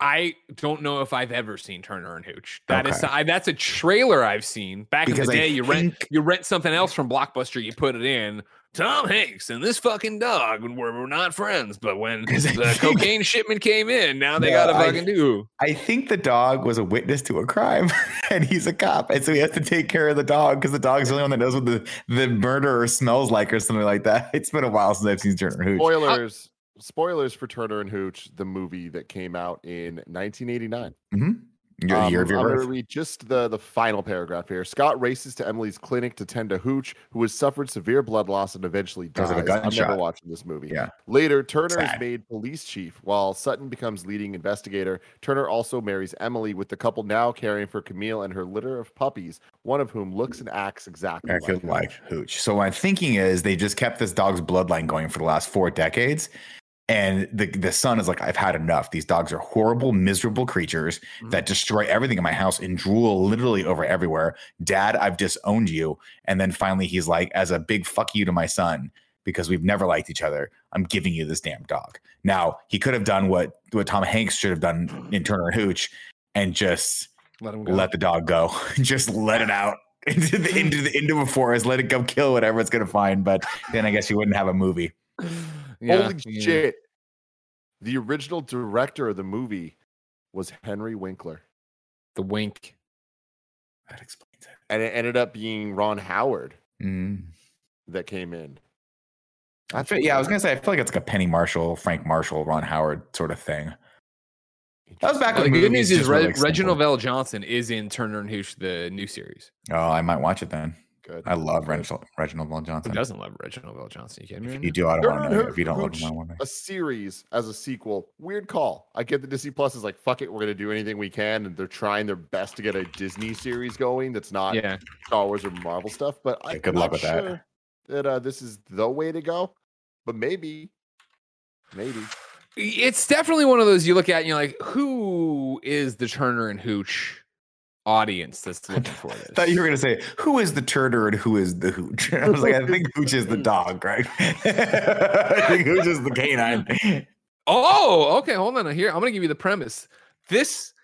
I don't know if I've ever seen Turner and Hooch. That is, Okay. I, that's a trailer I've seen back Because in the I day. you rent you rent something else from Blockbuster, you put it in. Tom Hanks and this fucking dog were, were not friends, but when the think- cocaine shipment came in, now they No, got to I- fucking do. I think the dog was a witness to a crime and he's a cop. And so he has to take care of the dog because the dog's the only one that knows what the, the murderer smells like or something like that. It's been a while since I've seen Turner and Hooch. Spoilers. Spoilers for Turner and Hooch, the movie that came out in 1989. Mhm. Your Um, year of your I'm going to read just the, the final paragraph here. Scott races to Emily's clinic to tend to Hooch, who has suffered severe blood loss and eventually dies. of a I'm never watching this movie. Yeah. Later, Turner Sad. is made police chief, while Sutton becomes leading investigator. Turner also marries Emily, with the couple now caring for Camille and her litter of puppies, one of whom looks and acts exactly like like Hooch. So I'm thinking is they just kept this dog's bloodline going for the last four decades. And the, the son is like, I've had enough. These dogs are horrible, miserable creatures Mhm. that destroy everything in my house and drool literally over everywhere. Dad, I've disowned you. And then finally he's like, as a big fuck you to my son, because we've never liked each other, I'm giving you this damn dog. Now he could have done what what Tom Hanks should have done in Turner and Hooch and just Let him go. let the dog go. Just let it out into the into the into a forest. Let it go kill whatever it's gonna find. But then I guess you wouldn't have a movie. Yeah, Holy yeah. shit. The original director of the movie was Henry Winkler. The wink. That explains it. And it ended up being Ron Howard Mm. that came in. I feel, yeah, I was gonna say I feel like it's like a Penny Marshall, Frank Marshall, Ron Howard sort of thing. That was back Well, when the good news is Re- like. Reginald VelJohnson is in Turner and Hooch, the new series. Oh, I might watch it then. Good. I love Good. Reginald Reginald Vaughn Who doesn't love Reginald Vell Johnson? You kidding me? If you do, I don't Turner want to know. If you don't love Hooch, him, I want to. a series as a sequel. Weird call. I get the Disney Plus is like, fuck it, we're gonna do anything we can, and they're trying their best to get a Disney series going that's not Yeah. Star Wars or Marvel stuff. But I, Yeah, good I'm luck not with that. that uh, this is the way to go. But maybe, maybe. It's definitely one of those you look at and you're like, who is the Turner and Hooch audience that's looking for this? I thought you were gonna say who is the turner and who is the hooch. I was like, I think hooch is the dog, right? I think hooch is the canine. Oh, okay. Hold on. Here, I'm gonna give you the premise. This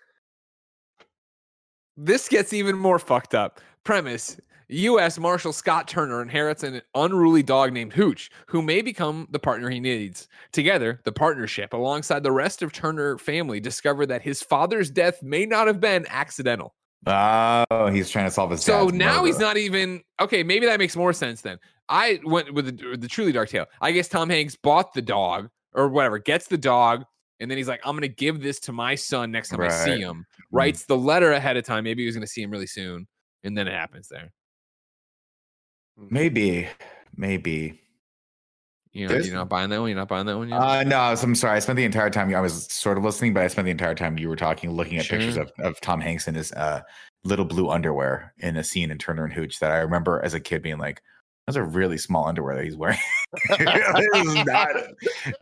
this gets even more fucked up. Premise: U.S. Marshal Scott Turner inherits an unruly dog named Hooch, who may become the partner he needs. Together, the partnership, alongside the rest of Turner family, discover that his father's death may not have been accidental. Oh, he's trying to solve his. So dad's now he's not even okay. Maybe that makes more sense then. I went with the, the truly dark tale. I guess Tom Hanks bought the dog or whatever, gets the dog, and then he's like, "I'm going to give this to my son next time I see Right. him." Hmm. Writes the letter ahead of time. Maybe he was going to see him really soon, and then it happens there. Hmm. Maybe, maybe. You know, you're not buying that one. You're not buying that one yet. Uh, no, I'm sorry. I spent the entire time I was sort of listening, but I spent the entire time you were talking, looking at pictures of, of Tom Hanks in his uh, little blue underwear in a scene in Turner and Hooch that I remember as a kid being like, "That's a really small underwear that he's wearing." this is not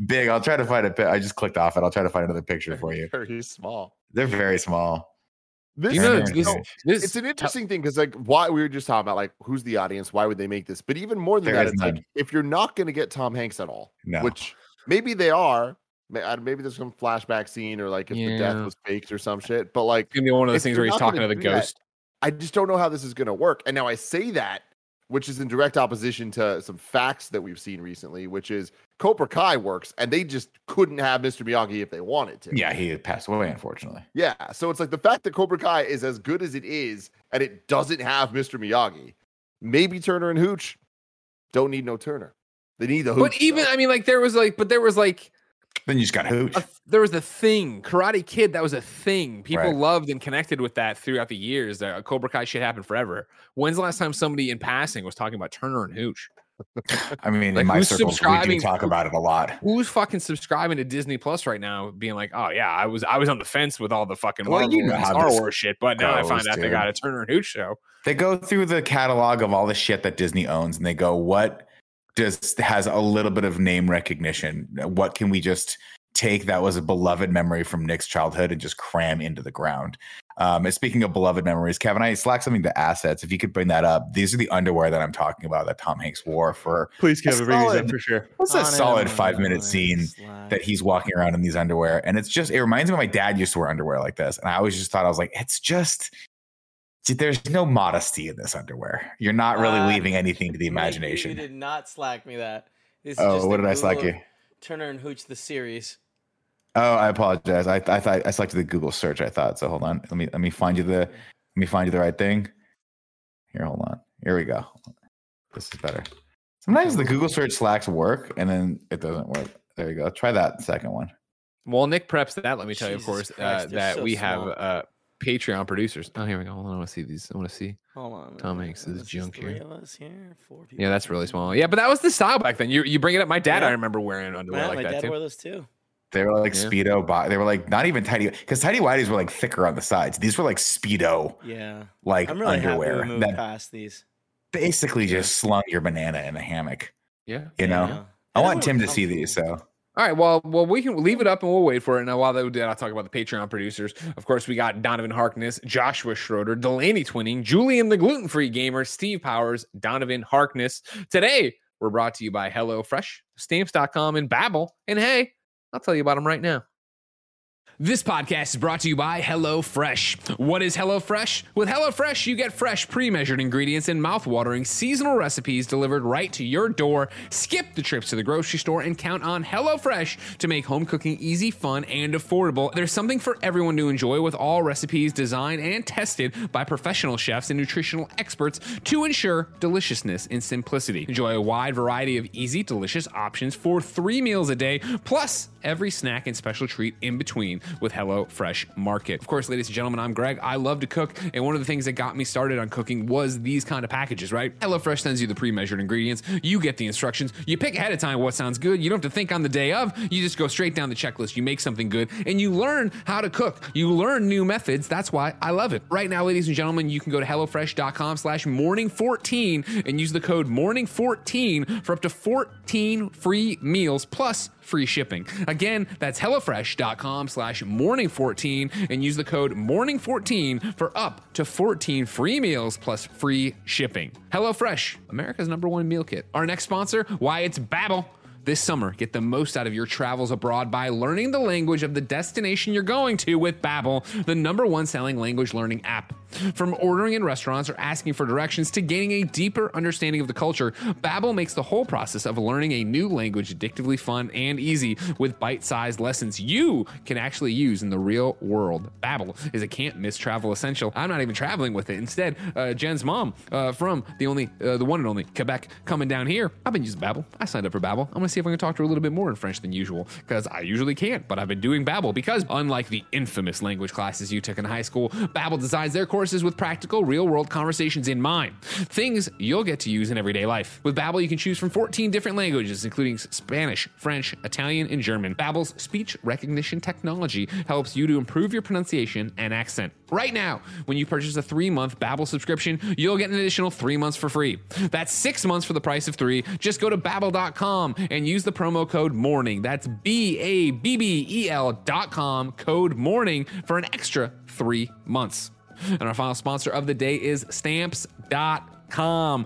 big. I'll try to find a. I just clicked off it. I'll try to find another picture for you. Very small. They're very small. This, you know, Turner this, this it's an interesting thing because like why we were just talking about like who's the audience why would they make this? But even more than that is it's like if you're not going to get tom hanks at all No. which maybe they are maybe there's some flashback scene or like if the death was faked or some shit but like it's gonna be one of those things where he's talking to the do that, ghost. i just don't know how this is going to work. And now i say that which is in direct opposition to some facts that we've seen recently which is cobra kai works and they just couldn't have mr miyagi if they wanted to Yeah, he had passed away, unfortunately. yeah. So it's like the fact that Cobra Kai is as good as it is and it doesn't have Mr. Miyagi. Maybe Turner and Hooch don't need no Turner. They need the Hooch. But even though. I mean, like there was like, but there was like Then you just got Hooch. there was a thing. Karate kid that was a thing. People Right. loved and connected with that throughout the years. Uh, cobra kai shit happened forever. When's the last time somebody in passing was talking about turner and hooch? I mean, like, in my circles, we do talk about it a lot. who's fucking subscribing to disney plus right now being like oh yeah i was i was on the fence with all the fucking Well, Marvel you know star wars shit but now i find out they got a turner and hooch show. They go through the catalog of all the shit that Disney owns and they go, what just has a little bit of name recognition? What can we just take that was a beloved memory from Nick's childhood and just cram into the ground. Um, and speaking of beloved memories, Kevin, I slack something to assets. If you could bring that up, these are the underwear that I'm talking about that Tom Hanks wore for. Please, Kevin, bring these up for sure. What's a solid five minute scene that he's walking around in these underwear, and it's just it reminds me of my dad used to wear underwear like this, and I always just thought I was like, it's just there's no modesty in this underwear. You're not really uh, leaving anything to the imagination. You, did not slack me that. This oh, what did I slack you? Turner and Hooch the series. Oh, I apologize. I, I thought I selected the Google search. I thought so. Hold on. Let me let me find you the let me find you the right thing. Here, hold on. Here we go. This is better. Sometimes the Google search slacks work and then it doesn't work. There you go. Try that second one. Well, Nick preps that. Let me tell Jesus you, of course, uh, that so we small. have uh, Patreon producers. Oh, here we go. Hold on. I want to see these. I want to see. Hold on. Tom Hanks is junk here. here. Four people. Yeah, that's really small. Yeah, but that was the style back then. You you bring it up. My dad, yeah. I remember wearing underwear Man, like my that dad too. wore those too. They were like yeah. speedo. Bo- they were like not even tidy because tidy whities were like thicker on the sides. These were like speedo. Yeah, like I'm really underwear. Happy we that past these. Basically, yeah. just slung your banana in a hammock. Yeah, you know. Yeah. I, I want Tim to see these. So. All right, well, well, we can leave it up and we'll wait for it. Now, while they do I'll talk about the Patreon producers. Of course, we got Donovan Harkness, Joshua Schroeder, Delaney Twining, Julian the Gluten Free Gamer, Steve Powers, Donovan Harkness. Today, we're brought to you by HelloFresh, Stamps.com, and Babbel. And hey, I'll tell you about them right now. This podcast is brought to you by HelloFresh. What is HelloFresh? With HelloFresh, you get fresh, pre measured ingredients and mouth-watering seasonal recipes delivered right to your door. Skip the trips to the grocery store and count on HelloFresh to make home cooking easy, fun, and affordable. There's something for everyone to enjoy with all recipes designed and tested by professional chefs and nutritional experts to ensure deliciousness and simplicity. Enjoy a wide variety of easy, delicious options for three meals a day, plus every snack and special treat in between with Hello Fresh Market. Of course, ladies and gentlemen, I'm Greg. I love to cook, and one of the things that got me started on cooking was these kind of packages, right? HelloFresh sends you the pre-measured ingredients. You get the instructions. You pick ahead of time what sounds good. You don't have to think on the day of. You just go straight down the checklist. You make something good, and you learn how to cook. You learn new methods. That's why I love it. Right now, ladies and gentlemen, you can go to hellofresh.com slash morning14 and use the code morning14 for up to 14 free meals plus free shipping. Again, that's HelloFresh.com slash morning14 and use the code morning14 for up to 14 free meals plus free shipping. HelloFresh, America's number one meal kit. Our next sponsor, why it's Babbel. This summer, get the most out of your travels abroad by learning the language of the destination you're going to with Babbel, the number one selling language learning app. From ordering in restaurants or asking for directions to gaining a deeper understanding of the culture, Babbel makes the whole process of learning a new language addictively fun and easy with bite-sized lessons you can actually use in the real world. Babbel is a can't-miss travel essential. I'm not even traveling with it. Instead, uh, Jen's mom uh, from the only, uh, the one and only Quebec, coming down here. I've been using Babbel. I signed up for Babbel. I'm gonna see if I can talk to her a little bit more in French than usual because I usually can't. But I've been doing Babbel because, unlike the infamous language classes you took in high school, Babbel designs their courses with practical, real-world conversations in mind. Things you'll get to use in everyday life. With Babbel, you can choose from 14 different languages, including Spanish, French, Italian, and German. Babbel's speech recognition technology helps you to improve your pronunciation and accent. Right now, when you purchase a three-month Babbel subscription, you'll get an additional three months for free. That's six months for the price of three. Just go to babbel.com and use the promo code MORNING. That's B A B B E L dot com, code MORNING for an extra three months. And our final sponsor of the day is stamps.com.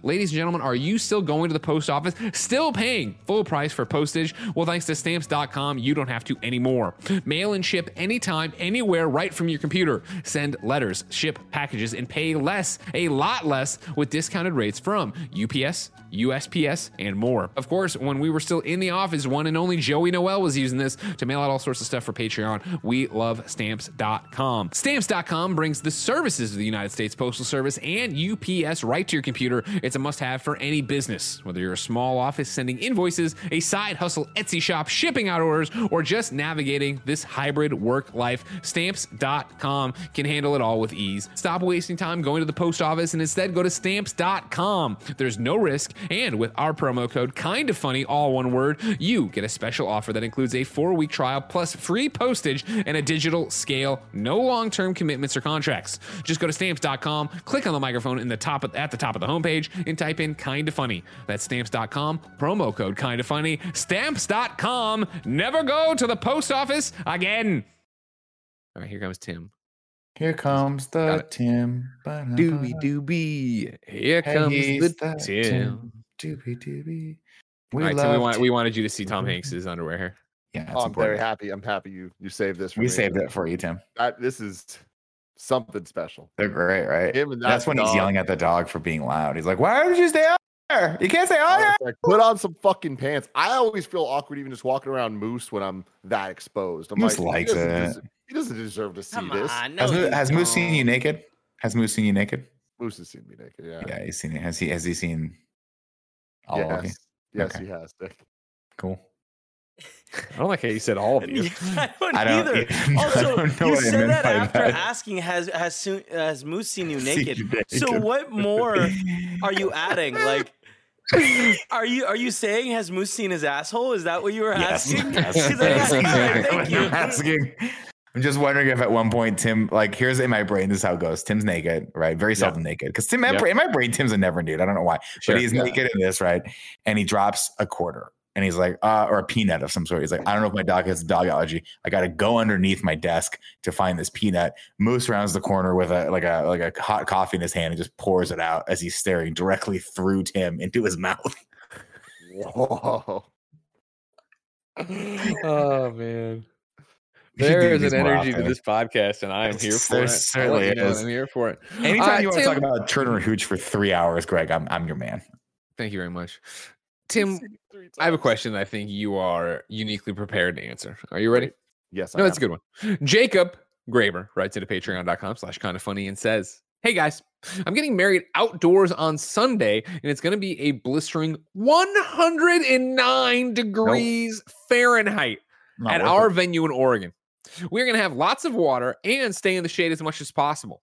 Ladies and gentlemen, are you still going to the post office, still paying full price for postage? Well, thanks to stamps.com, you don't have to anymore. Mail and ship anytime, anywhere, right from your computer. Send letters, ship packages, and pay less, a lot less, with discounted rates from UPS, USPS, and more. Of course, when we were still in the office, one and only Joey Noel was using this to mail out all sorts of stuff for Patreon. We love stamps.com. Stamps.com brings the services of the United States Postal Service and UPS right to your computer. It's a must have for any business, whether you're a small office sending invoices, a side hustle Etsy shop shipping out orders, or just navigating this hybrid work life. Stamps.com can handle it all with ease. Stop wasting time going to the post office and instead go to stamps.com. There's no risk And with our promo code kind of funny, all one word, you get a special offer that includes a four week trial plus free postage and a digital scale, no long term commitments or contracts. Just go to stamps.com, click on the microphone in the top of, at the top of the homepage, and type in kind of funny. That's stamps.com, promo code kind of funny. Stamps.com. Never go to the post office again. All right, here comes Tim. Here comes the. Tim. Doobie doobie. Here Hey, comes the the Tim. Doobie doobie. All We right, so we want we wanted you to see Tom mm-hmm. Hanks's underwear here. Yeah, Oh, I'm very happy. I'm happy you you saved this. For We me. saved it for you, Tim. That, this is something special. They're great, right? Him and That's that when he's yelling at the dog for being loud. He's like, "Why did you stay out there? You can't stay out I there." like, Put on some fucking pants. I always feel awkward even just walking around Moose when I'm that exposed. I'm Moose like, likes he doesn't, it. deserve, he doesn't deserve to see Come this. on, no, Has, has Moose seen you naked? Has Moose seen you naked? Moose has seen me naked. Yeah. Yeah, he's seen it. Has he? Has he seen? All of you? yes. Yes, Okay. he has. Nick. Cool. I don't like how you said all of you. I don't I don't- either. I Also, don't know you what I said that after that. asking has has soon has Moose seen you Seen naked. you So what more are you adding? Like, are you are you saying has Moose seen his asshole? Is that what you were Yes. asking? yes. 'Cause I asked- all right, thank you. I'm asking. I'm just wondering if at one point Tim, like, here's in my brain, this is how it goes. Tim's naked, right? Very seldom naked. Because Tim, Yeah. in my brain, Tim's a never dude. I don't know why, Sure. but he's Yeah. naked in this, right? And he drops a quarter, and he's like, uh, or a peanut of some sort. He's like, I don't know if my dog has a dog allergy. I got to go underneath my desk to find this peanut. Moose rounds the corner with a like a like a hot coffee in his hand and just pours it out as he's staring directly through Tim into his mouth. Whoa. oh man. We should There do is these an energy to this podcast, and I am here for There it. certainly I'll let you know is. I'm here for it. Anytime Uh, you want to talk about Turner Hooch for three hours, Greg, I'm I'm your man. Thank you very much. Tim, I have a question that I think you are uniquely prepared to answer. Are you ready? Yes, I No, that's a good one. Jacob Graber writes into patreon.com slash kind of funny and says, Hey guys, I'm getting married outdoors on Sunday, and it's going to be a blistering 109 degrees Fahrenheit Not at our it. venue in Oregon. We're going to have lots of water and stay in the shade as much as possible.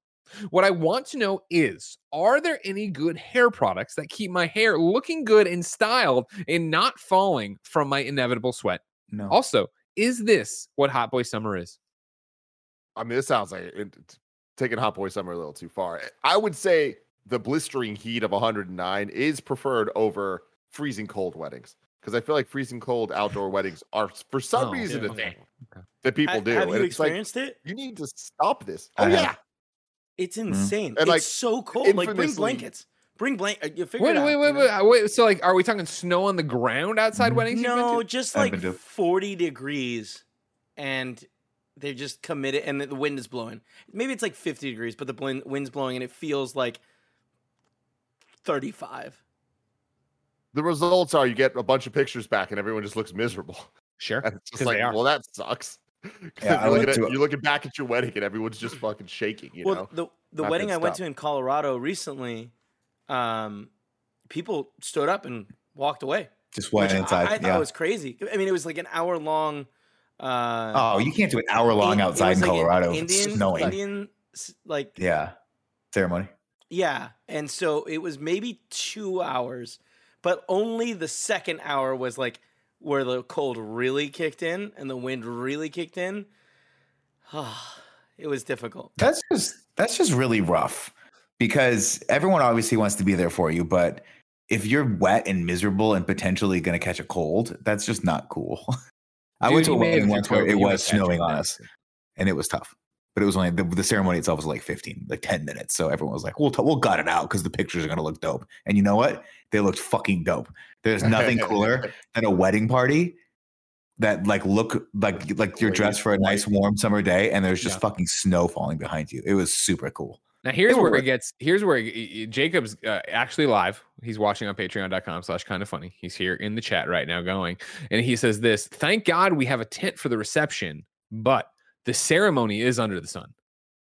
What I want to know is Are there any good hair products that keep my hair looking good and styled and not falling from my inevitable sweat? no. Also, is this what Hot Boy Summer is? I mean, this sounds like it, it's taking Hot Boy Summer a little too far. Eh, I would say the blistering heat of 109 is preferred over freezing cold weddings because I feel like freezing cold outdoor weddings are for some Oh, reason yeah, a thing Okay. that people Ha- do. Have you and it's like it? you need to stop this. Oh have. yeah, It's mm-hmm. insane. And, it's so cold. Like bring blankets. Bring blanket. Uh, you figure Wait, it out. wait, you wait, know? wait, uh, wait. So, like, are we talking snow on the ground outside mm-hmm. weddings? you've been No, to? just like to- 40 degrees and they're just committed and the wind is blowing. Maybe it's like 50 degrees, but the wind's blowing and it feels like 35. The results are you get a bunch of pictures back and everyone just looks miserable. Sure. And it's just 'Cause like, they are. well, that sucks. Yeah, I you're, looking at, to you're looking back at your wedding and everyone's just fucking shaking. You well, know, the the Not wedding I went to in Colorado recently, um, people stood up and walked away. Just went which I- inside. I, thought yeah. was crazy. I mean, it was like an hour long. Uh, oh, you can't do an hour long in- outside in like Colorado if Indian, it's snowing. Indian, like Yeah. Ceremony. Yeah. And so it was maybe two hours, but only the second hour was like where the cold really kicked in and the wind really kicked in. it was difficult. That's just that's just really rough because everyone obviously wants to be there for you, but if you're wet and miserable and potentially going to catch a cold, that's just not cool. I Dude, went to a wedding it once where it was snowing on us, and it was tough. But it was only the, the ceremony itself was like 15, like 10 minutes. So everyone was like, "We'll t- we'll gut it out because the pictures are going to look dope." And you know what? They looked fucking dope. There's nothing cooler than a wedding party that like look like like you're dressed for a nice warm summer day and there's just Yeah. fucking snow falling behind you. It was super cool. Now here's where it gets. Here's where it- Jacob's uh, actually live. He's watching on Patreon.com/slash kind of funny. He's here in the chat right now, going, and he says this: "Thank God we have a tent for the reception, but the ceremony is under the sun.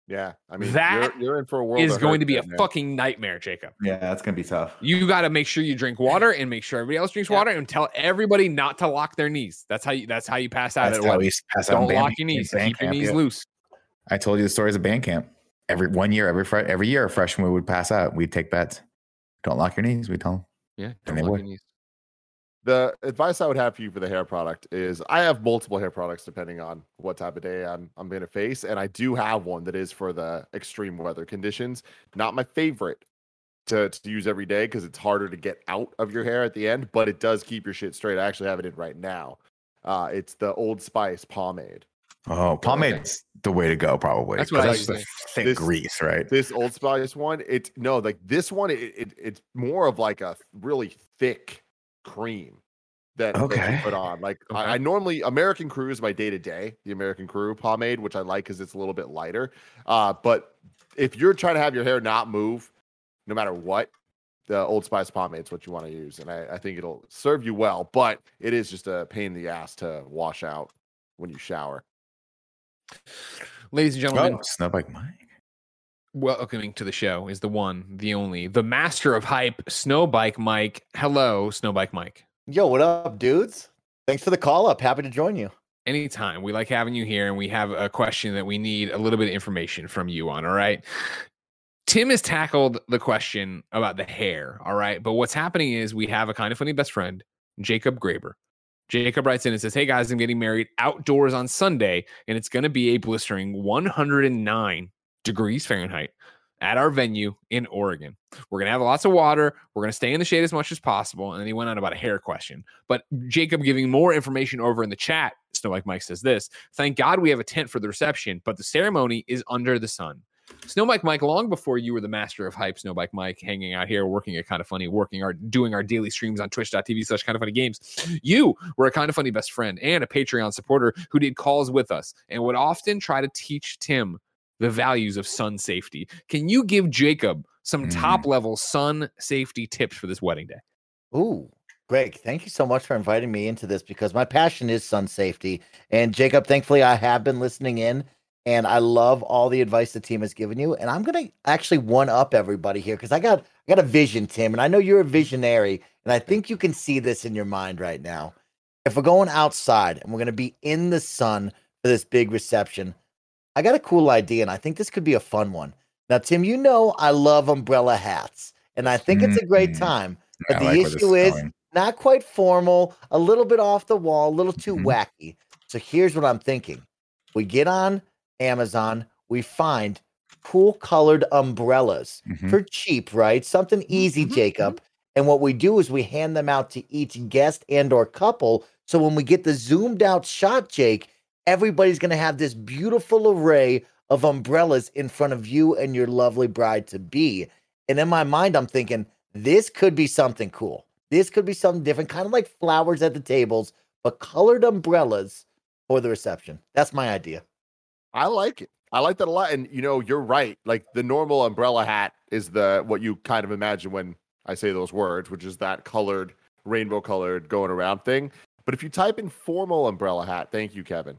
yeah. I mean, That you're, you're in for a world. Is going to be a there, man. fucking nightmare, Jacob. Yeah, that's gonna be tough. You got to make sure you drink water and make sure everybody else drinks Yeah. water, and tell everybody not to lock their knees. That's how you. That's how you pass out That's at how we pass Don't band- lock your knees. band Keep your knees yeah. loose. I told you the stories of band camp. Every one year, every fr- every year, a freshman would pass out. We'd take bets. Don't lock your knees. We tell them. Yeah. Don't look would. in these. The advice I would have for you for the hair product is I have multiple hair products depending on what type of day I'm I'm gonna face, and I do have one that is for the extreme weather conditions. Not my favorite to, to use every day because it's harder to get out of your hair at the end, but it does keep your shit straight. I actually have it in right now. Uh, it's the Old Spice pomade. Oh, pomade's the way to go, probably. That's what 'cause I that's use the there. thick This- grease, right? This Old Spice one, it's no like this one. It, it it's more of like a really thick cream that, that Okay. you put on. Like Okay. I, I normally American Crew is my day to day. The American Crew pomade, which I like because it's a little bit lighter. Uh, but if you're trying to have your hair not move, no matter what, the Old Spice pomade is what you want to use, and I, I think it'll serve you well. But it is just a pain in the ass to wash out when you shower. Ladies and gentlemen, Oh, Snowbike Mike. Welcoming to the show is the one, the only, the master of hype, Snowbike Mike. Hello, Snowbike Mike. Yo, what up, dudes? Thanks for the call up. Happy to join you. Anytime. We like having you here, and we have a question that we need a little bit of information from you on. All right. Tim has tackled the question about the hair. All right. But what's happening is we have a kind of funny best friend, Jacob Graber. Jacob writes in and says, Hey guys, I'm getting married outdoors on Sunday, and it's going to be a blistering 109 degrees Fahrenheit at our venue in Oregon. We're going to have lots of water. We're going to stay in the shade as much as possible. And then he went on about a hair question. But Jacob giving more information over in the chat. Snowbike Mike says this Thank God we have a tent for the reception, but the ceremony is under the sun. Snowbike Mike, long before you were the master of hype, Snowbike Mike, hanging out here, working at kind of funny, working our doing our daily streams on twitch.tv slash kind of funny games. You were a kind of funny best friend and a Patreon supporter who did calls with us and would often try to teach Tim the values of sun safety. Can you give Jacob some Mm. top level sun safety tips for this wedding day? Ooh, Greg, thank you so much for inviting me into this because my passion is sun safety. And Jacob, thankfully, I have been listening in and I love all the advice the team has given you. And I'm gonna actually one up everybody here because I got I got a vision, Tim, and I know you're a visionary, and I think you can see this in your mind right now. If we're going outside and we're gonna be in the sun for this big reception, I got a cool idea, and I think this could be a fun one. Now, Tim, you know I love umbrella hats, and I think it's a great Mhm. time. But the like issue is going. not quite formal, a little bit off the wall, a little too Mhm. wacky. So here's what I'm thinking. We get on Amazon, we find cool colored umbrellas Mhm. for cheap, right? Something easy, mhm, Jacob. And what we do is we hand them out to each guest and or couple. So when we get the zoomed out shot, Jake, everybody's going to have this beautiful array of umbrellas in front of you and your lovely bride to be. And in my mind, I'm thinking this could be something cool. This could be something different, kind of like flowers at the tables, but colored umbrellas for the reception. That's my idea. I like it. I like that a lot. And you know, you're right. Like the normal umbrella hat is the what you kind of imagine when I say those words, which is that colored, rainbow colored going around thing. But if you type in formal umbrella hat, thank you, Kevin.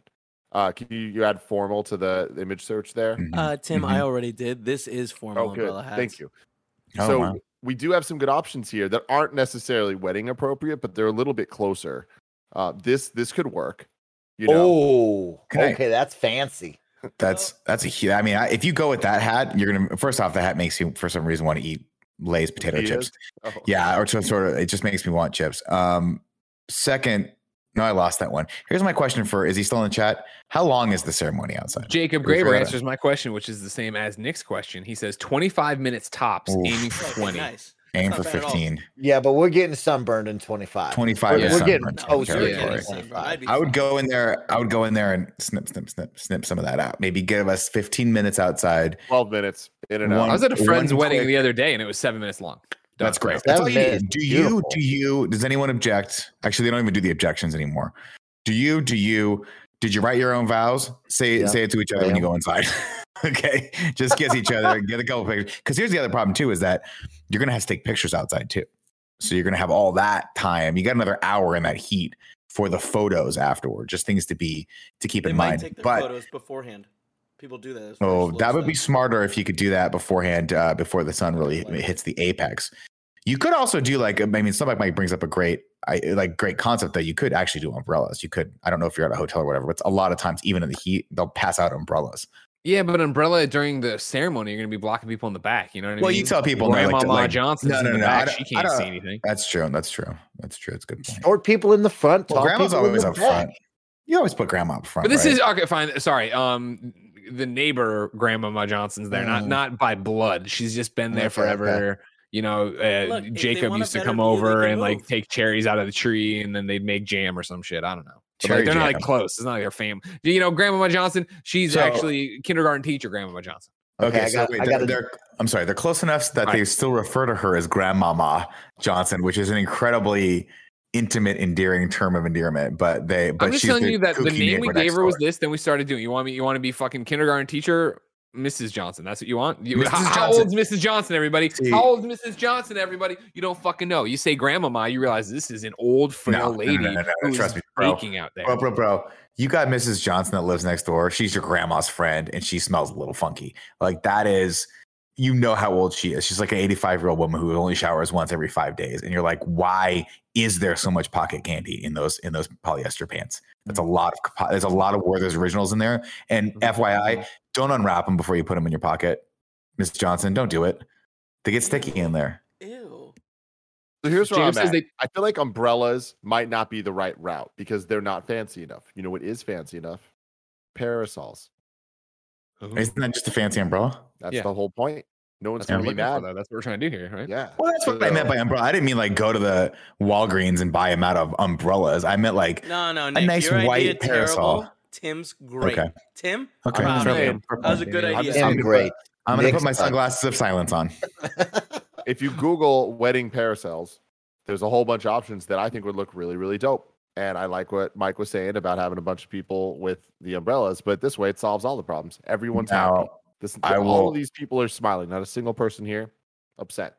Uh, can you, you add formal to the image search there? Mhm. Uh, Tim, I Mhm. already did. This is formal Oh, good. umbrella hats. Thank you. Oh, so wow. we do have some good options here that aren't necessarily wedding appropriate, but they're a little bit closer. Uh, this this could work. You know, Oh, Can I- okay, that's fancy. That's that's a huge. I mean, I, if you go with that hat, you're gonna first off, the hat makes you for some reason want to eat Lay's potato chips. Oh. Yeah, or some sort of. It just makes me want chips. Um, second, no, I lost that one. Here's my question for: Is he still in the chat? How long is the ceremony outside? Jacob We Graber answers my question, which is the same as Nick's question. He says 25 minutes tops, Oof. aiming for 20. nice. Aim for not bad at all. 15. Yeah, but we're getting sunburned in 25. 25 We're, is we're getting sunburned toasted Yeah, 25. I'd be I would fine. go in there. I would go in there and snip, snip, snip, snip some of that out. Maybe give us 15 minutes outside. 12 minutes in and One- I was at a friend's wedding quick- the other day and it was seven minutes long. Done. That's great. That's all you is need. Do you? Do you? Does anyone object? Actually, they don't even do the objections anymore. Do you? Do you? Did you write your own vows? Say Yeah. say it to each other when you go inside. okay, just kiss each other. Get a couple pictures. Because here's the other problem too: is that you're gonna have to take pictures outside too. So you're gonna have all that time. You got another hour in that heat for the photos afterward. Just things to be to keep They in mind. take But photos beforehand. People do that. Oh, that slow would be smarter if you could do that beforehand, uh, before the sun really Like- hits the apex. You could also do like, I mean, somebody Mike brings up a great, I like great concept that you could actually do umbrellas. You could, I don't know if you're at a hotel or whatever, but a lot of times, even in the heat, they'll pass out umbrellas. Yeah, but umbrella during the ceremony, you're gonna be blocking people in the back. You know what I Well, mean? Well, you tell people no, like, Grandma like- Johnson's no, in no, the no, back. She can't see anything. That's true. That's true. That's true. It's good point. Short people in the front. Well, grandma's always up back. front. You always put grandma up front. But this right? is okay. Fine. Sorry. Um, the neighbor Grandmama Johnson's there, not Mhm. not by blood. She's just been there Okay, forever. You know, uh, Look, Jacob used to come view, over can and like take cherries out of the tree, and then they'd make jam or some shit. I don't know. But, like, they're not like close. It's not like their family. You know, Grandmama Johnson. She's So- actually kindergarten teacher. Grandmama Johnson. Okay, Okay, I so got. wait, I they're, got. they're- I'm sorry, they're close enough that they still refer to her as Grandmama Johnson, which is an incredibly intimate, endearing term of endearment. But they, but I'm just telling you that the name we gave her was this. Then we started doing. You want me? You want to be fucking kindergarten teacher, Mrs. Johnson? That's what you want. You, Mrs. how, how old's Mrs. Johnson? Everybody. See- how old's Mrs. Johnson? Everybody. You don't fucking know. You say grandmama, you realize this is an old frail no, lady no, no, who's trust me, bro. baking out there. Bro, bro, bro. You got Mrs. Johnson that lives next door. She's your grandma's friend, and she smells a little funky. Like that is, you know how old she is. She's like an 85 year old woman who only showers once every five days, and you're like, why is there so much pocket candy in those in those polyester pants? That's a lot of there's a lot of Werther's originals in there. And Mhm. FYI, don't unwrap them before you put them in your pocket, Miss Johnson. Don't do it. They get sticky in there. Ew. So here's where Jacob I'm says at. they- I feel like umbrellas might not be the right route because they're not fancy enough. You know what is fancy enough? Parasols. Ooh. Isn't that just a fancy umbrella? That's Yeah. the whole point. No one's gonna we're be looking for, mad. though. That's what we're trying to do here, right? Yeah. Well, that's what I meant by umbrella. I didn't mean like go to the Walgreens and buy them out of umbrellas. I meant like No, no, Nick, nice white idea parasol. Terrible. Tim's great. Okay. Tim, okay. I'm proud of saying- you. That was a good idea. I'm idea. just- Damn great. I'm gonna put my sunglasses of silence on. If you Google wedding parasols, there's a whole bunch of options that I think would look really, really dope. And I like what Mike was saying about having a bunch of people with the umbrellas, but this way it solves all the problems. Everyone's happy. This, I all will- of these people are smiling. Not a single person here upset.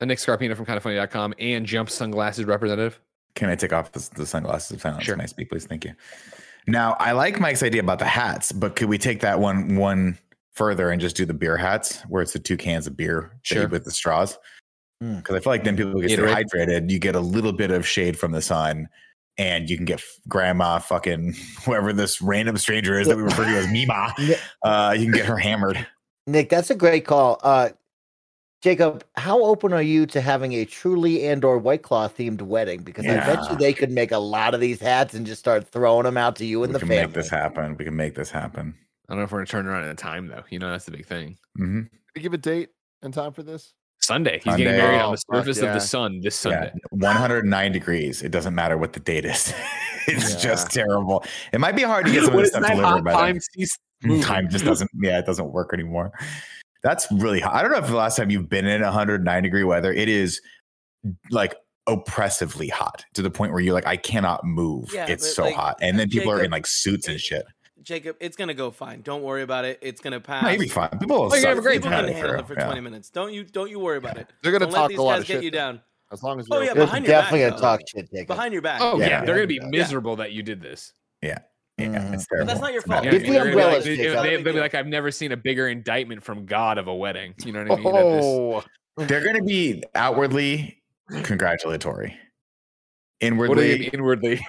And Nick Scarpino from kindafunny.com and Jump Sunglasses representative. can I take off the, the sunglasses of silence? Sure. Can I speak, please? Thank you. Now, I like Mike's idea about the hats, but could we take that one one further and just do the beer hats, where it's the two cans of beer Sure. with the straws? Hmm. Because I feel like then people get Gatorade. dehydrated. You get a little bit of shade from the sun, and you can get grandma, fucking whoever this random stranger is that we refer to as Mima. Uh, you can get her hammered. Nick, that's a great call. Uh, Jacob, how open are you to having a truly and or White Claw themed wedding? Because I bet you they could make a lot of these hats and just start throwing them out to you and we the can family. make this happen. We can make this happen. I don't know if we're gonna turn around in time though. You know, that's the big thing. hmm Did you give a date and time for this? Sunday. He's Sunday. getting married on Oh, the fuck surface of the sun this Sunday. Yeah, 109 degrees. It doesn't matter what the date is. it's just terrible. It might be hard to get some of What this stuff delivered by then. time cease? Time just doesn't. Yeah, it doesn't work anymore. That's really hot. I don't know if the last time you've been in 109 degree weather, it is like oppressively hot to the point where you're like, I cannot move. Yeah, it's so like, hot. And then people are in like suits and shit. Jacob, it's gonna go fine. Don't worry about it. It's gonna pass. No, you'll be fine. People will Oh, you're gonna have a suck great People at can handle for- it for yeah. 20 minutes. Don't you? Don't you worry about it. They're gonna Don't let these a lot guys of get shit. you down. As long as Oh, you're yeah, okay. They're behind your definitely back, gonna talk shit, Jacob. Behind your back. Oh yeah, Yeah. they're gonna be Yeah. miserable that you did this. Yeah, mm-hmm. it's But that's not your fault. Yeah, I mean, the they're gonna be umbrellas, like, they- Jacob. they- Big They'll be like, I've never seen a bigger indictment from God of a wedding. You know what I mean? That this- Oh, They're going to be outwardly congratulatory. what are you Inwardly, inwardly?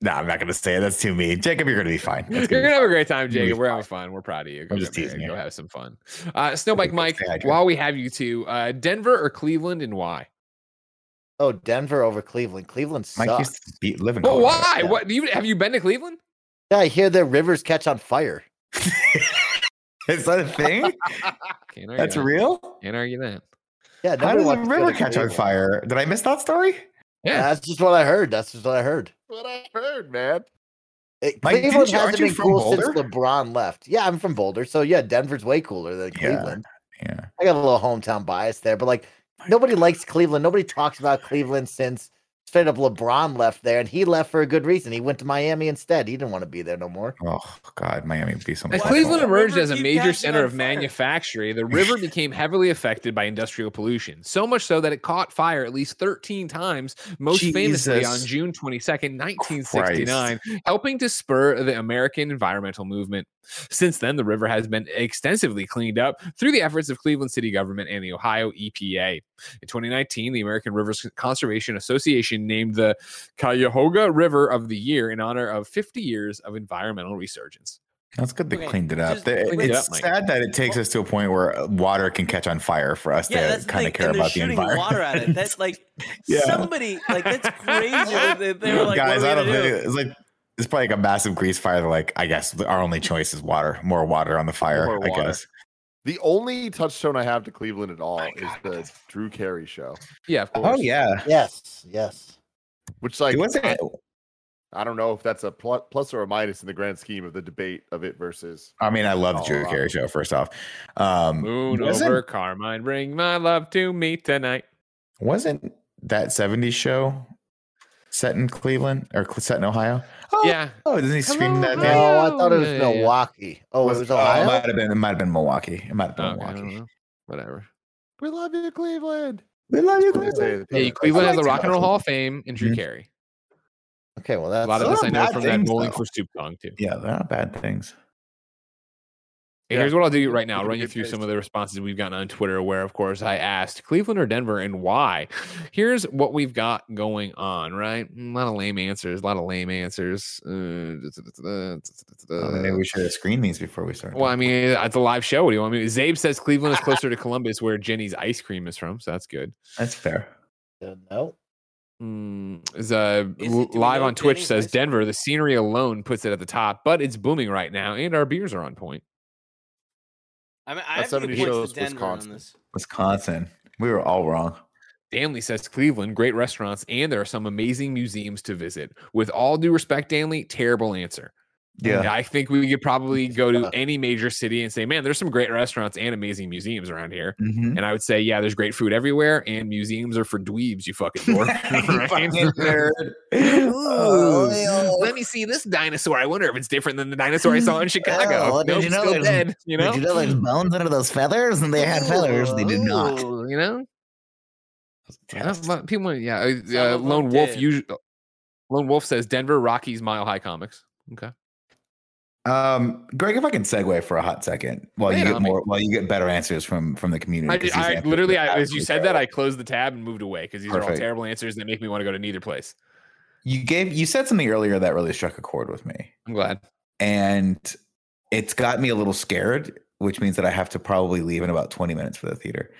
No, I'm not going to say it. That's too mean. Jacob, you're going to be fine. That's You're gonna gonna have a great time, You'll Jacob. We're fine. having fun. We're proud of you. Go I'm just get married. teasing Go have some fun. Uh, Snowbike Mike, while we have you two, uh, Denver or Cleveland, and why? Oh, Denver over Cleveland. Cleveland Mike sucks. used to be, live in But why? yeah. What you have you been to Cleveland? Yeah, I hear the rivers catch on fire. Is that a thing? Can't argue That's that. real? Can't argue that. Yeah, How nobody does a wants to river to catch on fire? Did I miss that story? Yeah. That's just what I heard. That's just what I heard. what I heard, man. It, Mike, Cleveland you- hasn't you been from cool since LeBron left. Yeah, I'm from Boulder, so yeah, Denver's way cooler than Yeah. Cleveland. Yeah. I got a little hometown bias there, but like nobody likes Cleveland. Nobody talks about Cleveland since straight up LeBron left there, and he left for a good reason. He went to Miami instead. He didn't want to be there no more. Oh God, Miami would be so much. As Cleveland emerged as a major center of manufacturing, the river became heavily affected by industrial pollution. So much so that it caught fire at least 13 times, most famously on June 22nd, 1969, helping to spur the American environmental movement. Since then, the river has been extensively cleaned up through the efforts of Cleveland city government and the Ohio EPA. In 2019, the American Rivers Conservation Association named the Cuyahoga River of the Year in honor of 50 years of environmental resurgence. That's good they Okay, cleaned it up. just They- clean it it's up, sad that it takes us to a point where water can catch on fire for us Yeah, to that's kind of care and about the environment. water at it. That's like Yeah. somebody like that's crazy. They, they- they were like, Guys, what I are we don't think do? it's like it's probably like a massive grease fire. Like, I guess our only choice is water, more water on the fire. More I water. guess. The only touchstone I have to Cleveland at all My is God. the Drew Carey show, Yeah, of course. Oh yeah, Yes, yes. which like wasn't. I, I don't know if that's a pl- plus or a minus in the grand scheme of the debate of it versus. I mean, I love the Oh, Drew. Carey show. First off, um, Moon wasn't, over Parma, bring my love to me tonight. wasn't that '70s show set in Cleveland or set in Ohio? Oh, Yeah, Oh, isn't he screaming that? Hello, damn- No, I thought it was Yeah, yeah, yeah. Milwaukee. Oh, it was oh, Ohio. it might have been. It might have been Milwaukee. It might have been Okay, Milwaukee. Whatever. We love you, Cleveland. We love you, That's what Cleveland. say. Yeah, Cleveland has the Rock and Roll Hall of Fame and Drew Mhm. Carey. Okay, well that's A lot of Those this are I know bad from that things, Bowling though. for Soup song too. Yeah, they're not bad things. And Yeah. here's what I'll do right now. I'll run you through some of the responses we've gotten on Twitter, where, of course, I asked Cleveland or Denver and why. Here's what we've got going on, right? A lot of lame answers, a lot of lame answers. Uh, Oh, maybe we should have screened these before we started. well, I mean, it's a live show. What do you want me to Zabe says Cleveland is closer to Columbus, where Jeni's ice cream is from. So that's good. that's fair. Uh, no. Mm, is uh Is it- l- do we live on Twitch Jenny's says? Denver. The scenery alone puts it at the top, but it's booming right now, and our beers are on point. I mean, I That have to give 70 points shows to Denver on Wisconsin. Wisconsin. We were all wrong. Danley says Cleveland, great restaurants, and there are some amazing museums to visit. With all due respect, Danley, terrible answer. Yeah. I think we could probably go to any major city and say, man, there's some great restaurants and amazing museums around here. Mhm. And I would say, yeah, there's great food everywhere, and museums are for dweebs, you fucking dork. You Right? fucking nerd. Ooh, Oh, let me see this dinosaur. I wonder if it's different than the dinosaur I saw in Chicago. Oh, did Nope, you know still there's- dead, you know? Did you know there's bones under those feathers? And they had feathers. They did not. You know? Yeah, Test. people, yeah. uh, Some Uh, of 'em Lone Wolf, did. usually, Lone Wolf says Denver Rockies Mile High Comics. Okay. Um, Greg, if I can segue for a hot second, while Lay you get on me. more, while you get better answers from from the community. I, I literally, I, as you said that, I closed the tab and moved away because these are all terrible answers that make me want to go to neither place. you gave you said something earlier that really struck a chord with me, I'm glad. and it's got me a little scared, which means that I have to probably leave in about twenty minutes for the theater.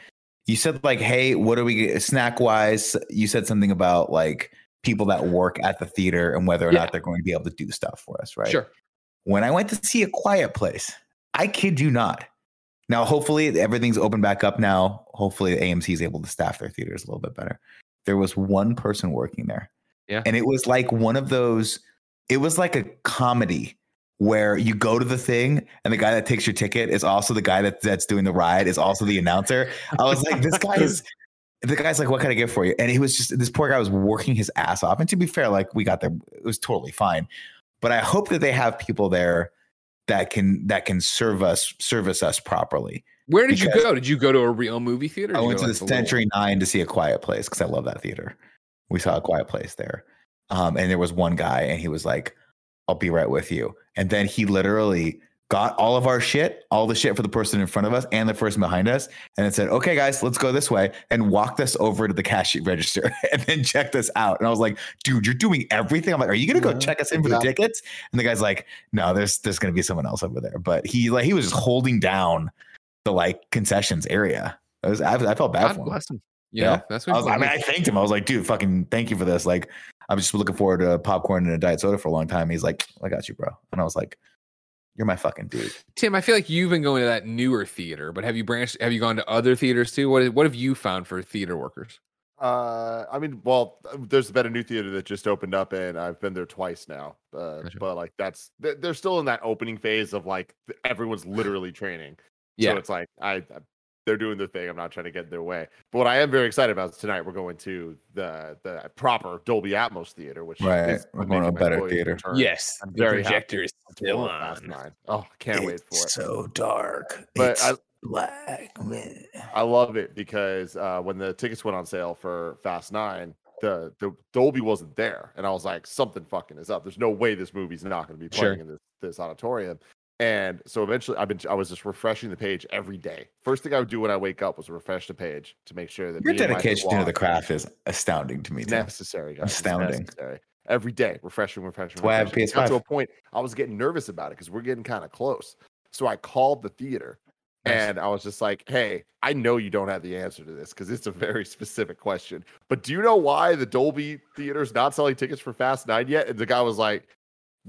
You said like, "Hey, what are we snack wise?" You said something about like people that work at the theater and whether or Yeah. not they're going to be able to do stuff for us, right? Sure. When I went to see a quiet place, I kid you not. Now, hopefully, everything's open back up now. Hopefully, AMC is able to staff their theaters a little bit better. There was one person working there. Yeah. And it was like one of those, it was like a comedy where you go to the thing and the guy that takes your ticket is also the guy that, that's doing the ride, is also the announcer. I was like, this guy is. The guy's like, "What can I get for you?" And he was just this poor guy was working his ass off. And to be fair, like we got there, it was totally fine but I hope that they have people there that can that can serve us service us properly. Where did you go? Did you go to a real movie theater? I went to the little- Century Nine to see a Quiet Place because I love that theater. We saw a Quiet Place there, um, and there was one guy, and he was like, "I'll be right with you," and then he literally got all of our shit, all the shit for the person in front of us and the person behind us, and it said, "Okay, guys, let's go this way," and walked us over to the cash register, and then checked us out. And I was like, "Dude, you're doing everything." I'm like, "Are you gonna go Yeah. check us in for Yeah. the tickets?" And the guy's like, "No, there's there's gonna be someone else over there," but he like he was just holding down the like concessions area. I was I, I felt bad God for him. bless him. Yeah, Yeah. that's I what was, I mean, I thanked him. I was like, dude, fucking thank you for this. Like, I'm just looking forward to popcorn and a diet soda for a long time. He's like, I got you, bro. And I was like, you're my fucking dude. Tim, I feel like you've been going to that newer theater, but have you branched? Have you gone to other theaters too? What What have you found for theater workers? Uh, I mean, well, there's been a new theater that just opened up, and I've been there twice now. Uh, Gotcha. but like that's they're they're still in that opening phase of like everyone's literally training. Yeah, So it's like I, I they're doing their thing. I'm not trying to get in their way. But what I am very excited about is tonight we're going to the the proper Dolby Atmos theater, which Right. is We're going to a better theater. return. yes, I'm the very happy projector is still for Fast on. Oh, can't wait for it. so dark. But it's I- black. man. I love it because uh, when the tickets went on sale for Fast Nine, the the Dolby wasn't there, and I was like, something fucking is up. There's no way this movie's not going to be Sure. playing in this this auditorium. And so eventually, I've been I was just refreshing the page every day. First thing I would do when I wake up was refresh the page to make sure that Your me and my dedication to the craft is astounding to me. it's necessary, guys. Astounding. necessary. every day, refreshing, refreshing. That's why I have refreshing. Got to a point I was getting nervous about it because we're getting kind of close. So I called the theater Nice. and I was just like, "Hey, I know you don't have the answer to this because it's a very specific question. But do you know why the Dolby Theater is not selling tickets for Fast Nine yet?" And the guy was like,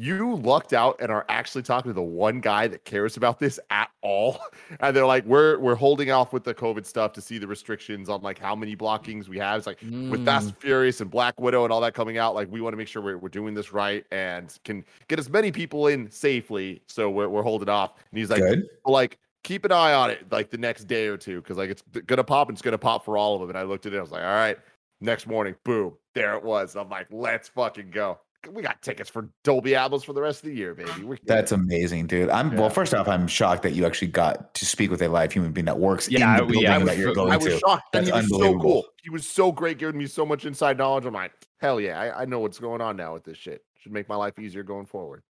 "You lucked out and are actually talking to the one guy that cares about this at all." And they're like, "We're we're holding off with the COVID stuff to see the restrictions on like how many blockings we have." It's like with Fast Mm. and Furious and Black Widow and all that coming out, like we want to make sure we're, we're doing this right and can get as many people in safely. So we're, we're holding off. And he's like, Good. like keep an eye on it like the next day or two because like it's gonna pop and it's gonna pop for all of them. And I looked at it, I was like, all right. Next morning, boom, there it was. I'm like, let's fucking go. We got tickets for Dolby Atmos for the rest of the year, baby. We're That's amazing, dude. I'm Yeah. well. First off, I'm shocked that you actually got to speak with a live human being that works Yeah, in the we- building yeah, that you're I going I was to. shocked. And That's he was so cool. He was so great, giving me so much inside knowledge. I'm like, hell yeah, I, I know what's going on now with this shit. Should make my life easier going forward.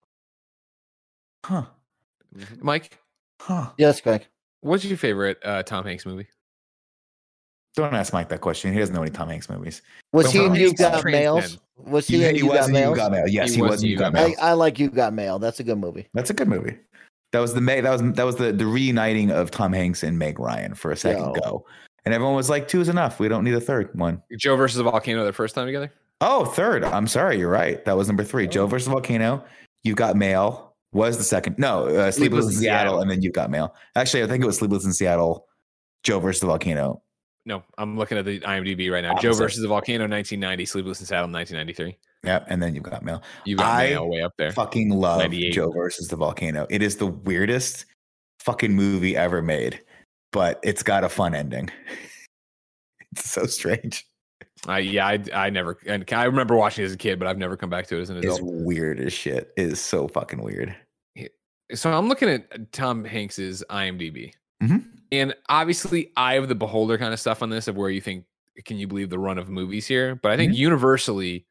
Huh? Mhm. Mike, Huh? Yes, Greg. what's your favorite uh, Tom Hanks movie? Don't ask Mike that question. He doesn't know any Tom Hanks movies. Was Tom he in You Hanks Got transcend. Mails? Was he He, he You was Got in You Got Mail. Yes, He he, was was in in You You Got Got I, Mail. I like You Got Mail. That's a good movie. That's a good movie. That was the May. That was that was the the reuniting of Tom Hanks and Meg Ryan for a second Yo. go, and everyone was like, two is enough. We don't need a third one. Joe versus the volcano, their first time together. Oh, third. I'm sorry. You're right. That was number three. Joe versus Volcano. You got mail was the second. No, uh, Sleepless, in Seattle, and then you got mail. Actually, I think it was Sleepless in Seattle. Joe versus the Volcano. No, I'm looking at the IMDb right now. Joe versus the volcano, 1990. Sleepless in Seattle, 1993. Yep, and then you've got mail. You got I mail way up there. Fucking love 98. Joe versus the Volcano. It is the weirdest fucking movie ever made, but it's got a fun ending. it's so strange. I yeah, I I never and I remember watching it as a kid, but I've never come back to it as an adult. It's weird as shit. It is so fucking weird. So I'm looking at Tom Hanks's IMDb, Mhm. And obviously, eye of the beholder kind of stuff on this of where you think, can you believe the run of movies here? But I think universally,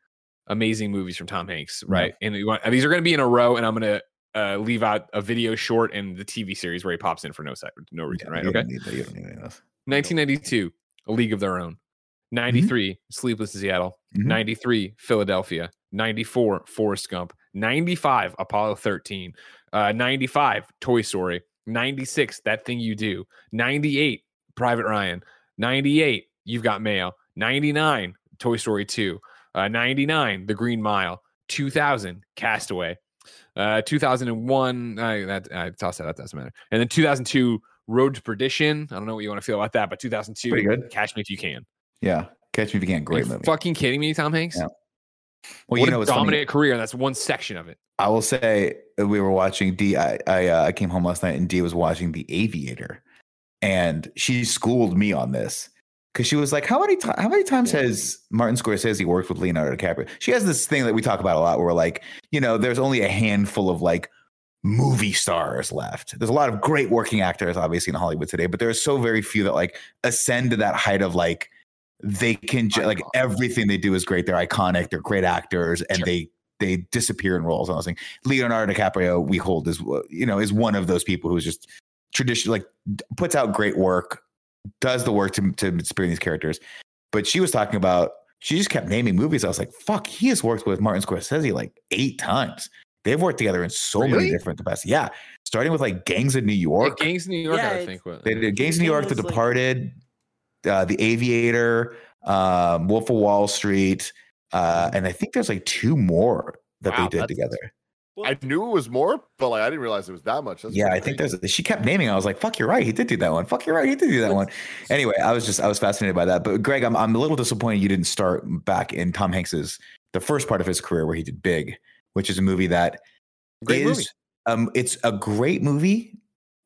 amazing movies from Tom Hanks, Yeah. right? And you want, these are going to be in a row, and I'm going to uh, leave out a video short and the TV series where he pops in for no side, no reason, Yeah, right? Okay. don't need that. You don't need any of those. 1992, A League of Their Own. 93, Sleepless in Seattle. Mhm. 93, Philadelphia. 94, Forrest Gump. 95, Apollo 13. Uh, 95, Toy Story. 96, That Thing You Do. 98, Private Ryan. 98, You've Got Mail. 99, Toy Story 2. Uh, 99, The Green Mile. 2000, Castaway. Uh, 2001, uh, that I toss that out, doesn't matter. And then 2002, Road to Perdition. I don't know what you want to feel about that, but 2002, Pretty good. Catch Me If You Can. Yeah. Catch Me If You Can. Are Great you movie. fucking kidding me, Tom Hanks? Yeah. what Well, you know, a what's funny? career. and That's one section of it. I will say we were watching D. I I, uh, I came home last night and D was watching The Aviator, and she schooled me on this because she was like, "How many times? How many times has Martin Scorsese worked with Leonardo DiCaprio?" She has this thing that we talk about a lot, where we're like, you know, there's only a handful of like movie stars left. There's a lot of great working actors, obviously, in Hollywood today, but there are so very few that like ascend to that height of like they can ju- like everything they do is great. They're iconic. They're great actors, and Sure. they they disappear in roles. And I was like, Leonardo DiCaprio, we hold as you know is one of those people who's just tradition like puts out great work, does the work to to inspire these characters. But she was talking about she just kept naming movies. I was like, fuck, he has worked with Martin Scorsese like eight times. They've worked together in so Really? many different capacities. Yeah, starting with like Gangs of New Yeah, York. Gangs in New York, Yeah, I think. What, They did Gangs of New York, The Gangs, like- Departed, uh, The Aviator, um, Wolf of Wall Street, uh, and I think there's like two more that Wow, they did together. I knew it was more, but like I didn't realize it was that much. That's yeah, I think there's. She kept naming. I was like, "Fuck, you're right. He did do that one. Fuck, you're right. He did do that one." Anyway, I was just I was fascinated by that. But Greg, I'm I'm a little disappointed you didn't start back in Tom Hanks's the first part of his career where he did Big, which is a movie that Great is movie. um it's a great movie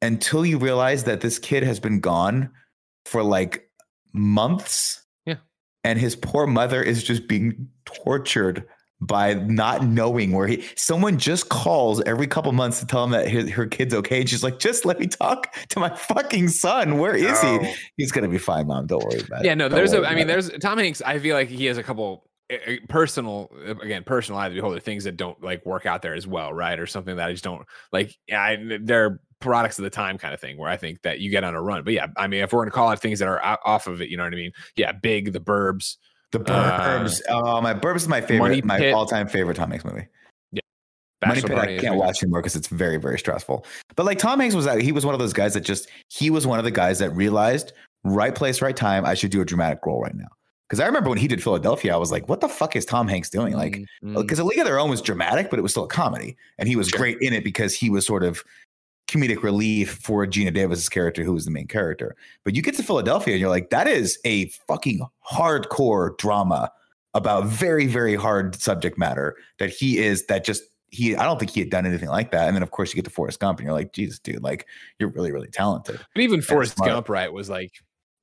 until you realize that this kid has been gone for like months. And his poor mother is just being tortured by not knowing where he someone just calls every couple months to tell him that his, her kid's okay and she's like just let me talk to my fucking son where is No. he he's gonna be fine mom don't worry about it Yeah, no, Don't there's a i mean, it." there's Tom Hanks. I feel like he has a couple uh, uh, personal, uh, again, personal eye of the beholder things that don't like work out there as well, right? Or something that I just don't like. Yeah, I, they're products of the time kind of thing where I think that you get on a run. But yeah, I mean, if we're gonna call out things that are off of it, you know what I mean? Yeah, big, the Burbs, The Uh, Burbs. oh, my Burbs is my Money favorite, my all-time favorite Tom Hanks movie. Money Bachelor Pit, I can't watch anymore because it's very, very stressful. But like Tom Hanks was, that he was one of those guys that just he was one of the guys that realized right place, right time. I should do a dramatic role right now. Because I remember when he did Philadelphia, I was like, "What the fuck is Tom Hanks doing?" Like, because A League of Their Own was dramatic, but it was still a comedy, and he was Sure. great in it because he was sort of comedic relief for Geena Davis's character, who was the main character. But you get to Philadelphia, and you're like, that is a fucking hardcore drama about very, very hard subject matter that he is. That just he, I don't think he had done anything like that. And then of course you get to Forrest Gump, and you're like, Jesus, dude, like you're really, really talented. But even Forrest smart. Gump, right, was like,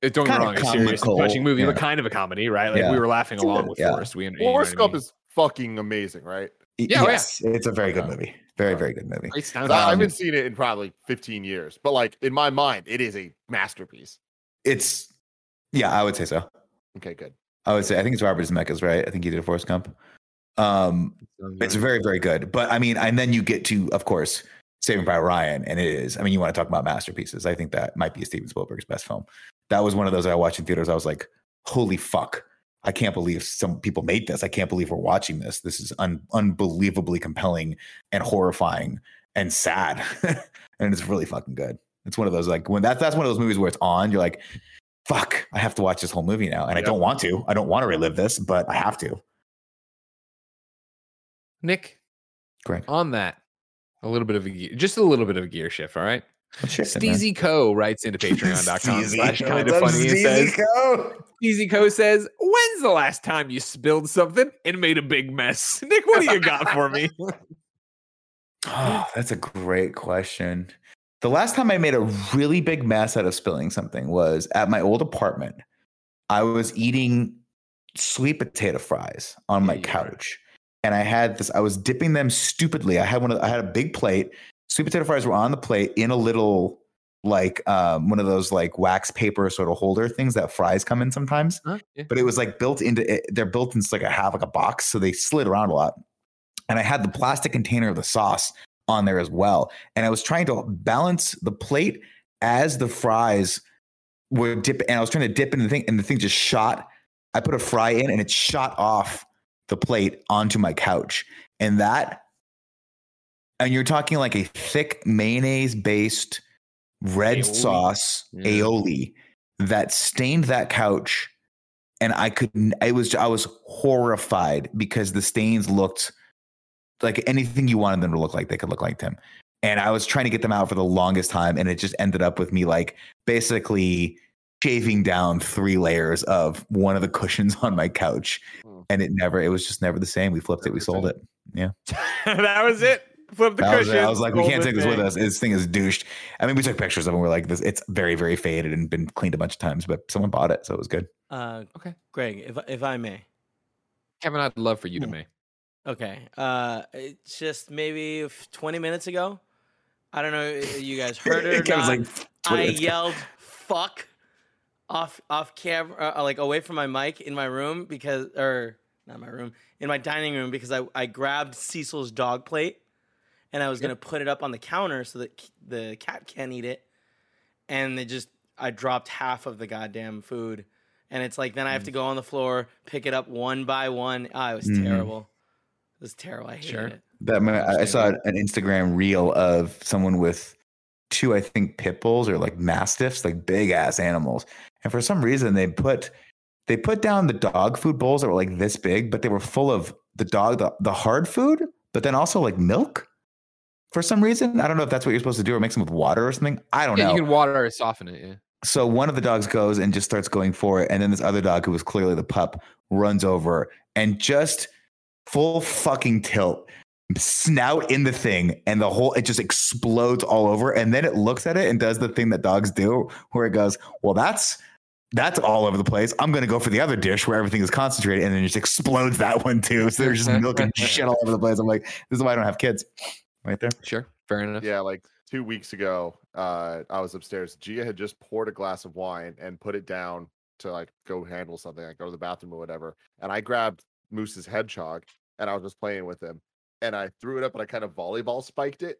it- don't get me Kinda wrong, a serious touching movie, but kind of a comedy, right? Like Yeah. we were laughing It's along bit- with yeah. Forrest. We, you know Forrest what I Gump mean? is fucking amazing, right? Yeah, oh, yeah. yes, it's a very good movie. Very, very good movie. Great 'Cause. I Um, haven't seen it in probably 15 years, but like in my mind, it is a masterpiece. It's yeah, I would say so. Okay, good. I would say I think it's Robert Zemeckis, right? I think he did a Forrest Gump. Um, It's very, very good. But I mean, and then you get to, of course, Saving Private Ryan, and it is. I mean, you want to talk about masterpieces. I think that might be Steven Spielberg's best film. That was one of those I watched in theaters. I was like, holy fuck. I can't believe some people made this. I can't believe we're watching this. This is un- unbelievably compelling and horrifying and sad. and it's really fucking good. It's one of those like when that's that's one of those movies where it's on, you're like, fuck, I have to watch this whole movie now. And I don't want to. I don't want to relive this, but I have to. Nick, Correct. on that, a little bit of a just a little bit of a gear shift, all right? Oh, shit. Steezy Co writes into patreon.com Steezy. slash kind of funny and Steezy says, Co? Steezy Co says, when's the last time you spilled something and made a big mess? Nick, what do you got for me? Oh, that's a great question. The last time I made a really big mess out of spilling something was at my old apartment. I was eating sweet potato fries on my Yeah, couch, and I had this. I was dipping them stupidly. I had one. Of, I had a big plate. Sweet potato fries were on the plate in a little like um, one of those like wax paper sort of holder things that fries come in sometimes Huh? Yeah. but it was like built into it. They're built into like a half like a box, so they slid around a lot. And I had the plastic container of the sauce on there as well. And I was trying to balance the plate as the fries were dip, and I was trying to dip in the thing, and the thing just shot. I put a fry in, and it shot off the plate onto my couch, and that. And you're talking like a thick mayonnaise based red Aioli. sauce Yeah. aioli that stained that couch and I couldn't I was I was horrified because the stains looked like anything you wanted them to look like they could look like Tim. And I was trying to get them out for the longest time and it just ended up with me like basically shaving down three layers of one of the cushions on my couch Hmm. and it never it was just never the same. We flipped it, we sold it. Yeah. That was it. Flip the That was cushion. it. I was like, we can't the take this with us. This thing is douched. I mean, we took pictures of it. We're like, this. It's very, very faded and been cleaned a bunch of times, but someone bought it, so it was good. Uh, Okay. Greg, if if I may. Kevin, I'd love for you to me. Okay. Uh, it's just maybe 20 minutes ago. I don't know if you guys heard it or Kevin's not. like, I yelled "fuck" off off camera, uh, like away from my mic in my room because, or not my room, in my dining room because I I grabbed Cecil's dog plate and I was gonna put it up on the counter so that c- the cat can't eat it, and it just I dropped half of the goddamn food, and it's like then I have Mm. to go on the floor pick it up one by one. Ah, it was Mhm. terrible. It was terrible. I hated Sure. it. That ma- I I saw an Instagram reel of someone with two, I think, pit bulls or like mastiffs, like big ass animals, and for some reason they put they put down the dog food bowls that were like this big, but they were full of the dog the, the hard food, but then also like milk. For some reason, I don't know if that's what you're supposed to do or mix them with water or something. I don't Yeah, know. you can water or soften it. Yeah. so one of the dogs goes and just starts going for it and then this other dog who was clearly the pup runs over and just full fucking tilt snout in the thing and the whole it just explodes all over and then it looks at it and does the thing that dogs do where it goes well that's that's all over the place i'm going to go for the other dish where everything is concentrated and then just explodes that one too so there's just milk and shit all over the place i'm like this is why i don't have kids right there Sure. Fair enough. Yeah, like two weeks ago, uh, I was upstairs. Gia had just poured a glass of wine and put it down to like go handle something, like go to the bathroom or whatever. And I grabbed Moose's hedgehog and I was just playing with him. And I threw it up and I kind of volleyball spiked it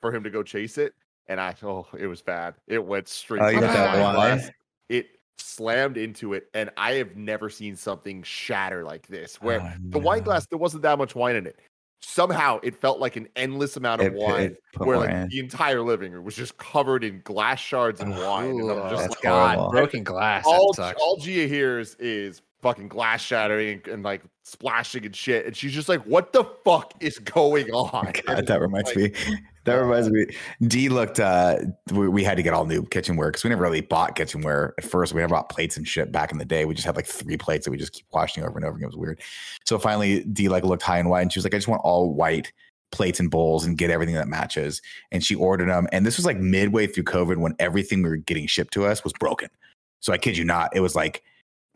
for him to go chase it. And I oh, it was bad. It went straight. Oh, you got that wine wine? glass. It slammed into it, and I have never seen something shatter like this. Where Oh, the wine glass, there wasn't that much wine in it. Somehow it felt like an endless amount of It- it wine, put where like in. the entire living room was just covered in glass shards and Ugh, wine. And I'm just like, God, broken glass. all, all Gia hears is fucking glass shattering and, and, like splashing and shit. And she's just like, what the fuck is going on? God, that reminds like- me. That reminds me. D looked. uh we, we had to get all new kitchenware because we never really bought kitchenware at first. We never bought plates and shit back in the day. We just had like three plates that we just keep washing over and over again. It was weird. So finally, D like looked high and wide, and she was like, "I just want all white." plates and bowls and get everything that matches and she ordered them and this was like midway through covid when everything we were getting shipped to us was broken so i kid you not it was like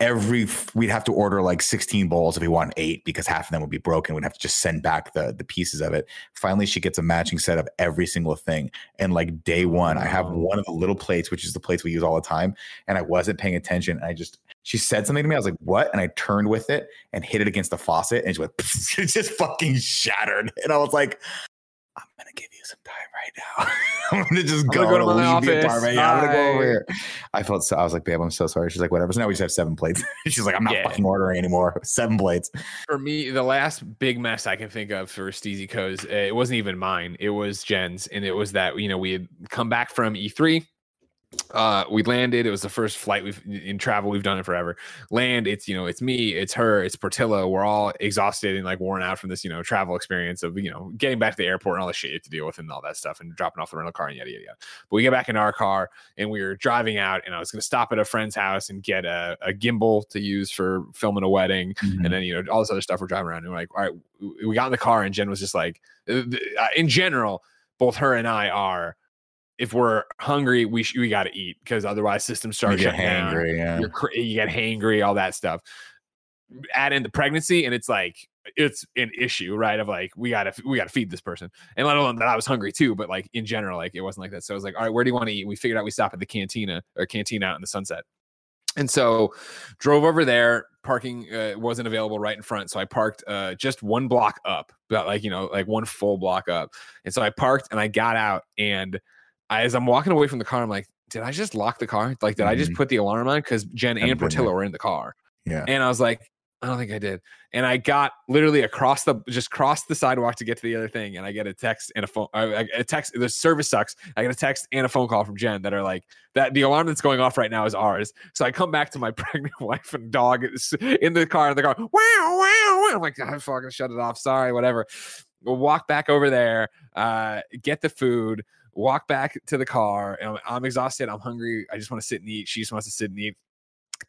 every we'd have to order like 16 bowls if we want eight because half of them would be broken. We'd have to just send back the the pieces of it. Finally she gets a matching set of every single thing. And like day oh, one i have one of the little plates which is the plates we use all the time and i wasn't paying attention. And i just she said something to me. I was like what? And i turned with it and hit it against the faucet and it went it just fucking shattered. And i was like i'm gonna give you right now i'm gonna just I'm go, gonna go to my leave the office. apartment. Yeah, i'm gonna go over here i felt so i was like babe i'm so sorry she's like whatever so now we just have seven plates she's like i'm not Yeah. fucking ordering anymore seven plates for me, the last big mess I can think of for Steezy Co's, uh, it wasn't even mine. It was Jen's, and it was that you know we had come back from E3. Uh, we landed. It was the first flight we've in travel. We've done it forever. Land. It's you know it's me. It's her. It's Portillo. We're all exhausted and like worn out from this you know travel experience of you know getting back to the airport and all the shit you have to deal with and all that stuff and dropping off the rental car and yada yada yada. But we get back in our car and we were driving out and I was going to stop at a friend's house and get a, a gimbal to use for filming a wedding and then you know all this other stuff we're driving around and we're like all right we got in the car and jen was just like uh, uh, in general both her and i are if we're hungry we sh- we got to eat because otherwise systems start you get down. hangry yeah. Cra- you get hangry all that stuff. Add in the pregnancy and it's like it's an issue right of like we gotta we gotta feed this person. And let alone that i was hungry too but like in general like it wasn't like that. So i was like all right where do you want to eat we figured out we stop at the cantina or cantina out in the sunset. And so drove over there parking uh, wasn't available right in front so i parked uh, just one block up about like you know like one full block up. And so i parked and i got out and I, as i'm walking away from the car i'm like did i just lock the car like did i just Mhm. put the alarm on because jen and portillo were in the car yeah and I was like, I don't think I did. And I got literally across the just crossed the sidewalk to get to the other thing, and I get a text and a phone. I, I- a text. The service sucks. I get a text and a phone call from Jen that are like that. The alarm that's going off right now is ours. So I come back to my pregnant wife and dog in the car, and they're going wow wow. wow. I'm like, I fucking shut it off. Sorry, whatever. We'll walk back over there, uh, get the food, walk back to the car. And I'm, I'm exhausted. I'm hungry. I just want to sit and eat. She just wants to sit and eat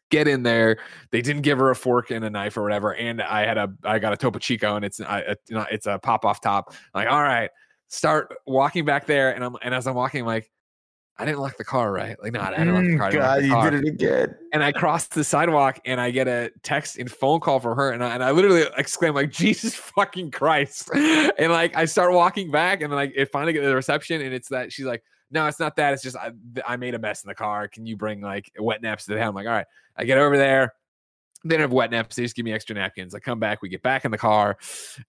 get in there. They didn't give her a fork and a knife or whatever. And I had a, I got a Topo Chico and it's, I, it's a pop off top. I'm like, all right, start walking back there. And I'm, and as I'm walking, I'm like, I didn't lock the car, right? Like, no, I didn't lock the Mm, car. God the you car. did it again And I cross the sidewalk and I get a text and phone call from her. And I, and I literally exclaim like, Jesus fucking Christ. And like, I start walking back and then like, it finally get to the reception and it's that she's like, no, it's not that. It's just, I, I made a mess in the car. Can you bring like wet naps to the house? I'm like, all right, I get over there. They don't have wet naps. They just give me extra napkins. I come back. We get back in the car,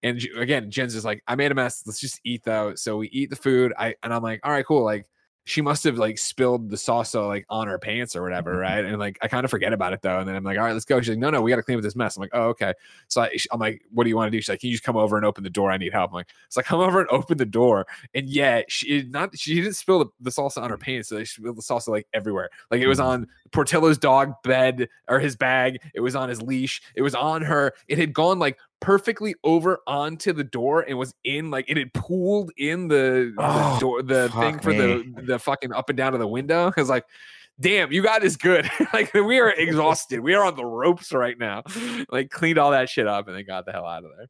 and again, Jen's just like, "I made a mess. Let's just eat though." So we eat the food. I and I'm like, "All right, cool." Like she must have like spilled the salsa like on her pants or whatever, right? And like I kind of forget about it though. And then I'm like, "All right, let's go." She's like, "No, no, we got to clean up this mess." I'm like, "Oh, okay." So I, I'm like, "What do you want to do?" She's like, "Can you just come over and open the door? I need help." I'm like, "So I come over and open the door, and yeah, she not she didn't spill the, the salsa on her pants, so she spilled the salsa like everywhere. Like it was Mhm. on Portillo's dog bed or his bag. It was on his leash. It was on her. It had gone like perfectly over onto the door and was in like it had pooled in the, the Oh, door the thing for the the fucking up and down of the window. Cause like damn, you got this good. like we are exhausted. We are on the ropes right now. Like cleaned all that shit up and then got the hell out of there.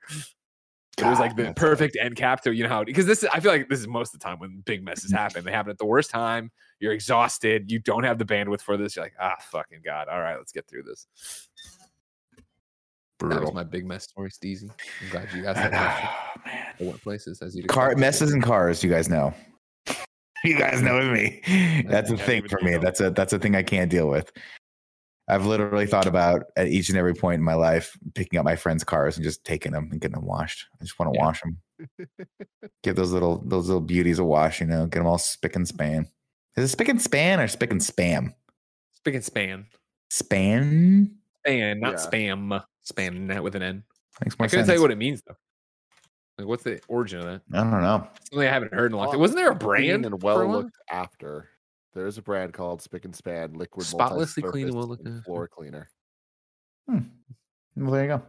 It was like the perfect end cap to you know how because this is I feel like this is most of the time when big messes happen. They happen at the worst time. You're exhausted. You don't have the bandwidth for this. You're like, ah, fucking god. All right, let's get through this. That was my big mess story, Steezy. I'm glad you guys had that. Oh, man. Places as you car messes and cars you guys know you guys know me that's a thing for me that's a that's a thing i can't deal with i've literally thought about at each and every point in my life picking up my friends cars and just taking them and getting them washed i just want to Yeah. wash them give those little those little beauties a wash you know get them all spick and span is it spick and span or spick and spam Spick and span. Span Span, not Yeah. spam. Span net with an N. Thanks, makes I more couldn't sense. tell you what it means though. Like, what's the origin of that? I don't know. Something I haven't heard in a long time. Wasn't there a brand and well looked after. There is a brand called Spick and Span Liquid Spotlessly clean and well looked. Floor Cleaner. Hmm. Well, there you go.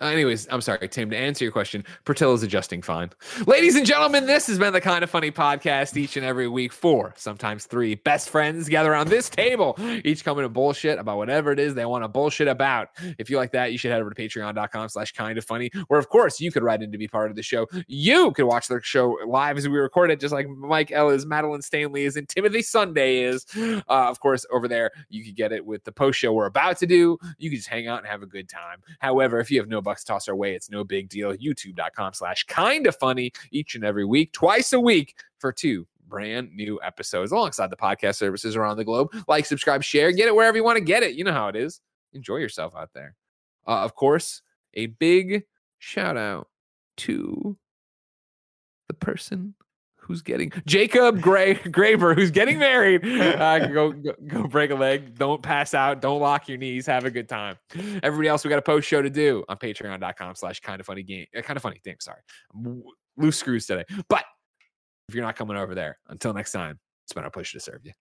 Uh, anyways, I'm sorry, Tim. To answer your question, Portillo's adjusting fine. Ladies and gentlemen, this has been the kind of funny podcast each and every week. Four, sometimes three best friends gather around this table, each coming to bullshit about whatever it is they want to bullshit about. If you like that, you should head over to patreon.com slash kind of funny, where of course you could write in to be part of the show. You could watch the show live as we record it, just like Mike L is, Madeline Stanley is, and Timothy Sunday is. Uh, of course, over there, you could get it with the post show we're about to do. You can just hang out and have a good time. However, if you have no bucks toss our way, it's no big deal. YouTube.com slash kind of funny each and every week, twice a week for two brand new episodes alongside the podcast services around the globe. Like, subscribe, share, get it wherever you want to get it. You know how it is. Enjoy yourself out there. Uh, of course, a big shout out to the person who's getting Jacob Gray Graver, who's getting married. Uh, go, go go break a leg. Don't pass out. Don't lock your knees. Have a good time. Everybody else, we got a post show to do on patreon.com slash kind of funny game. Kind of funny. Damn, sorry. Loose screws today. But if you're not coming over there, until next time, it's been our pleasure to serve you.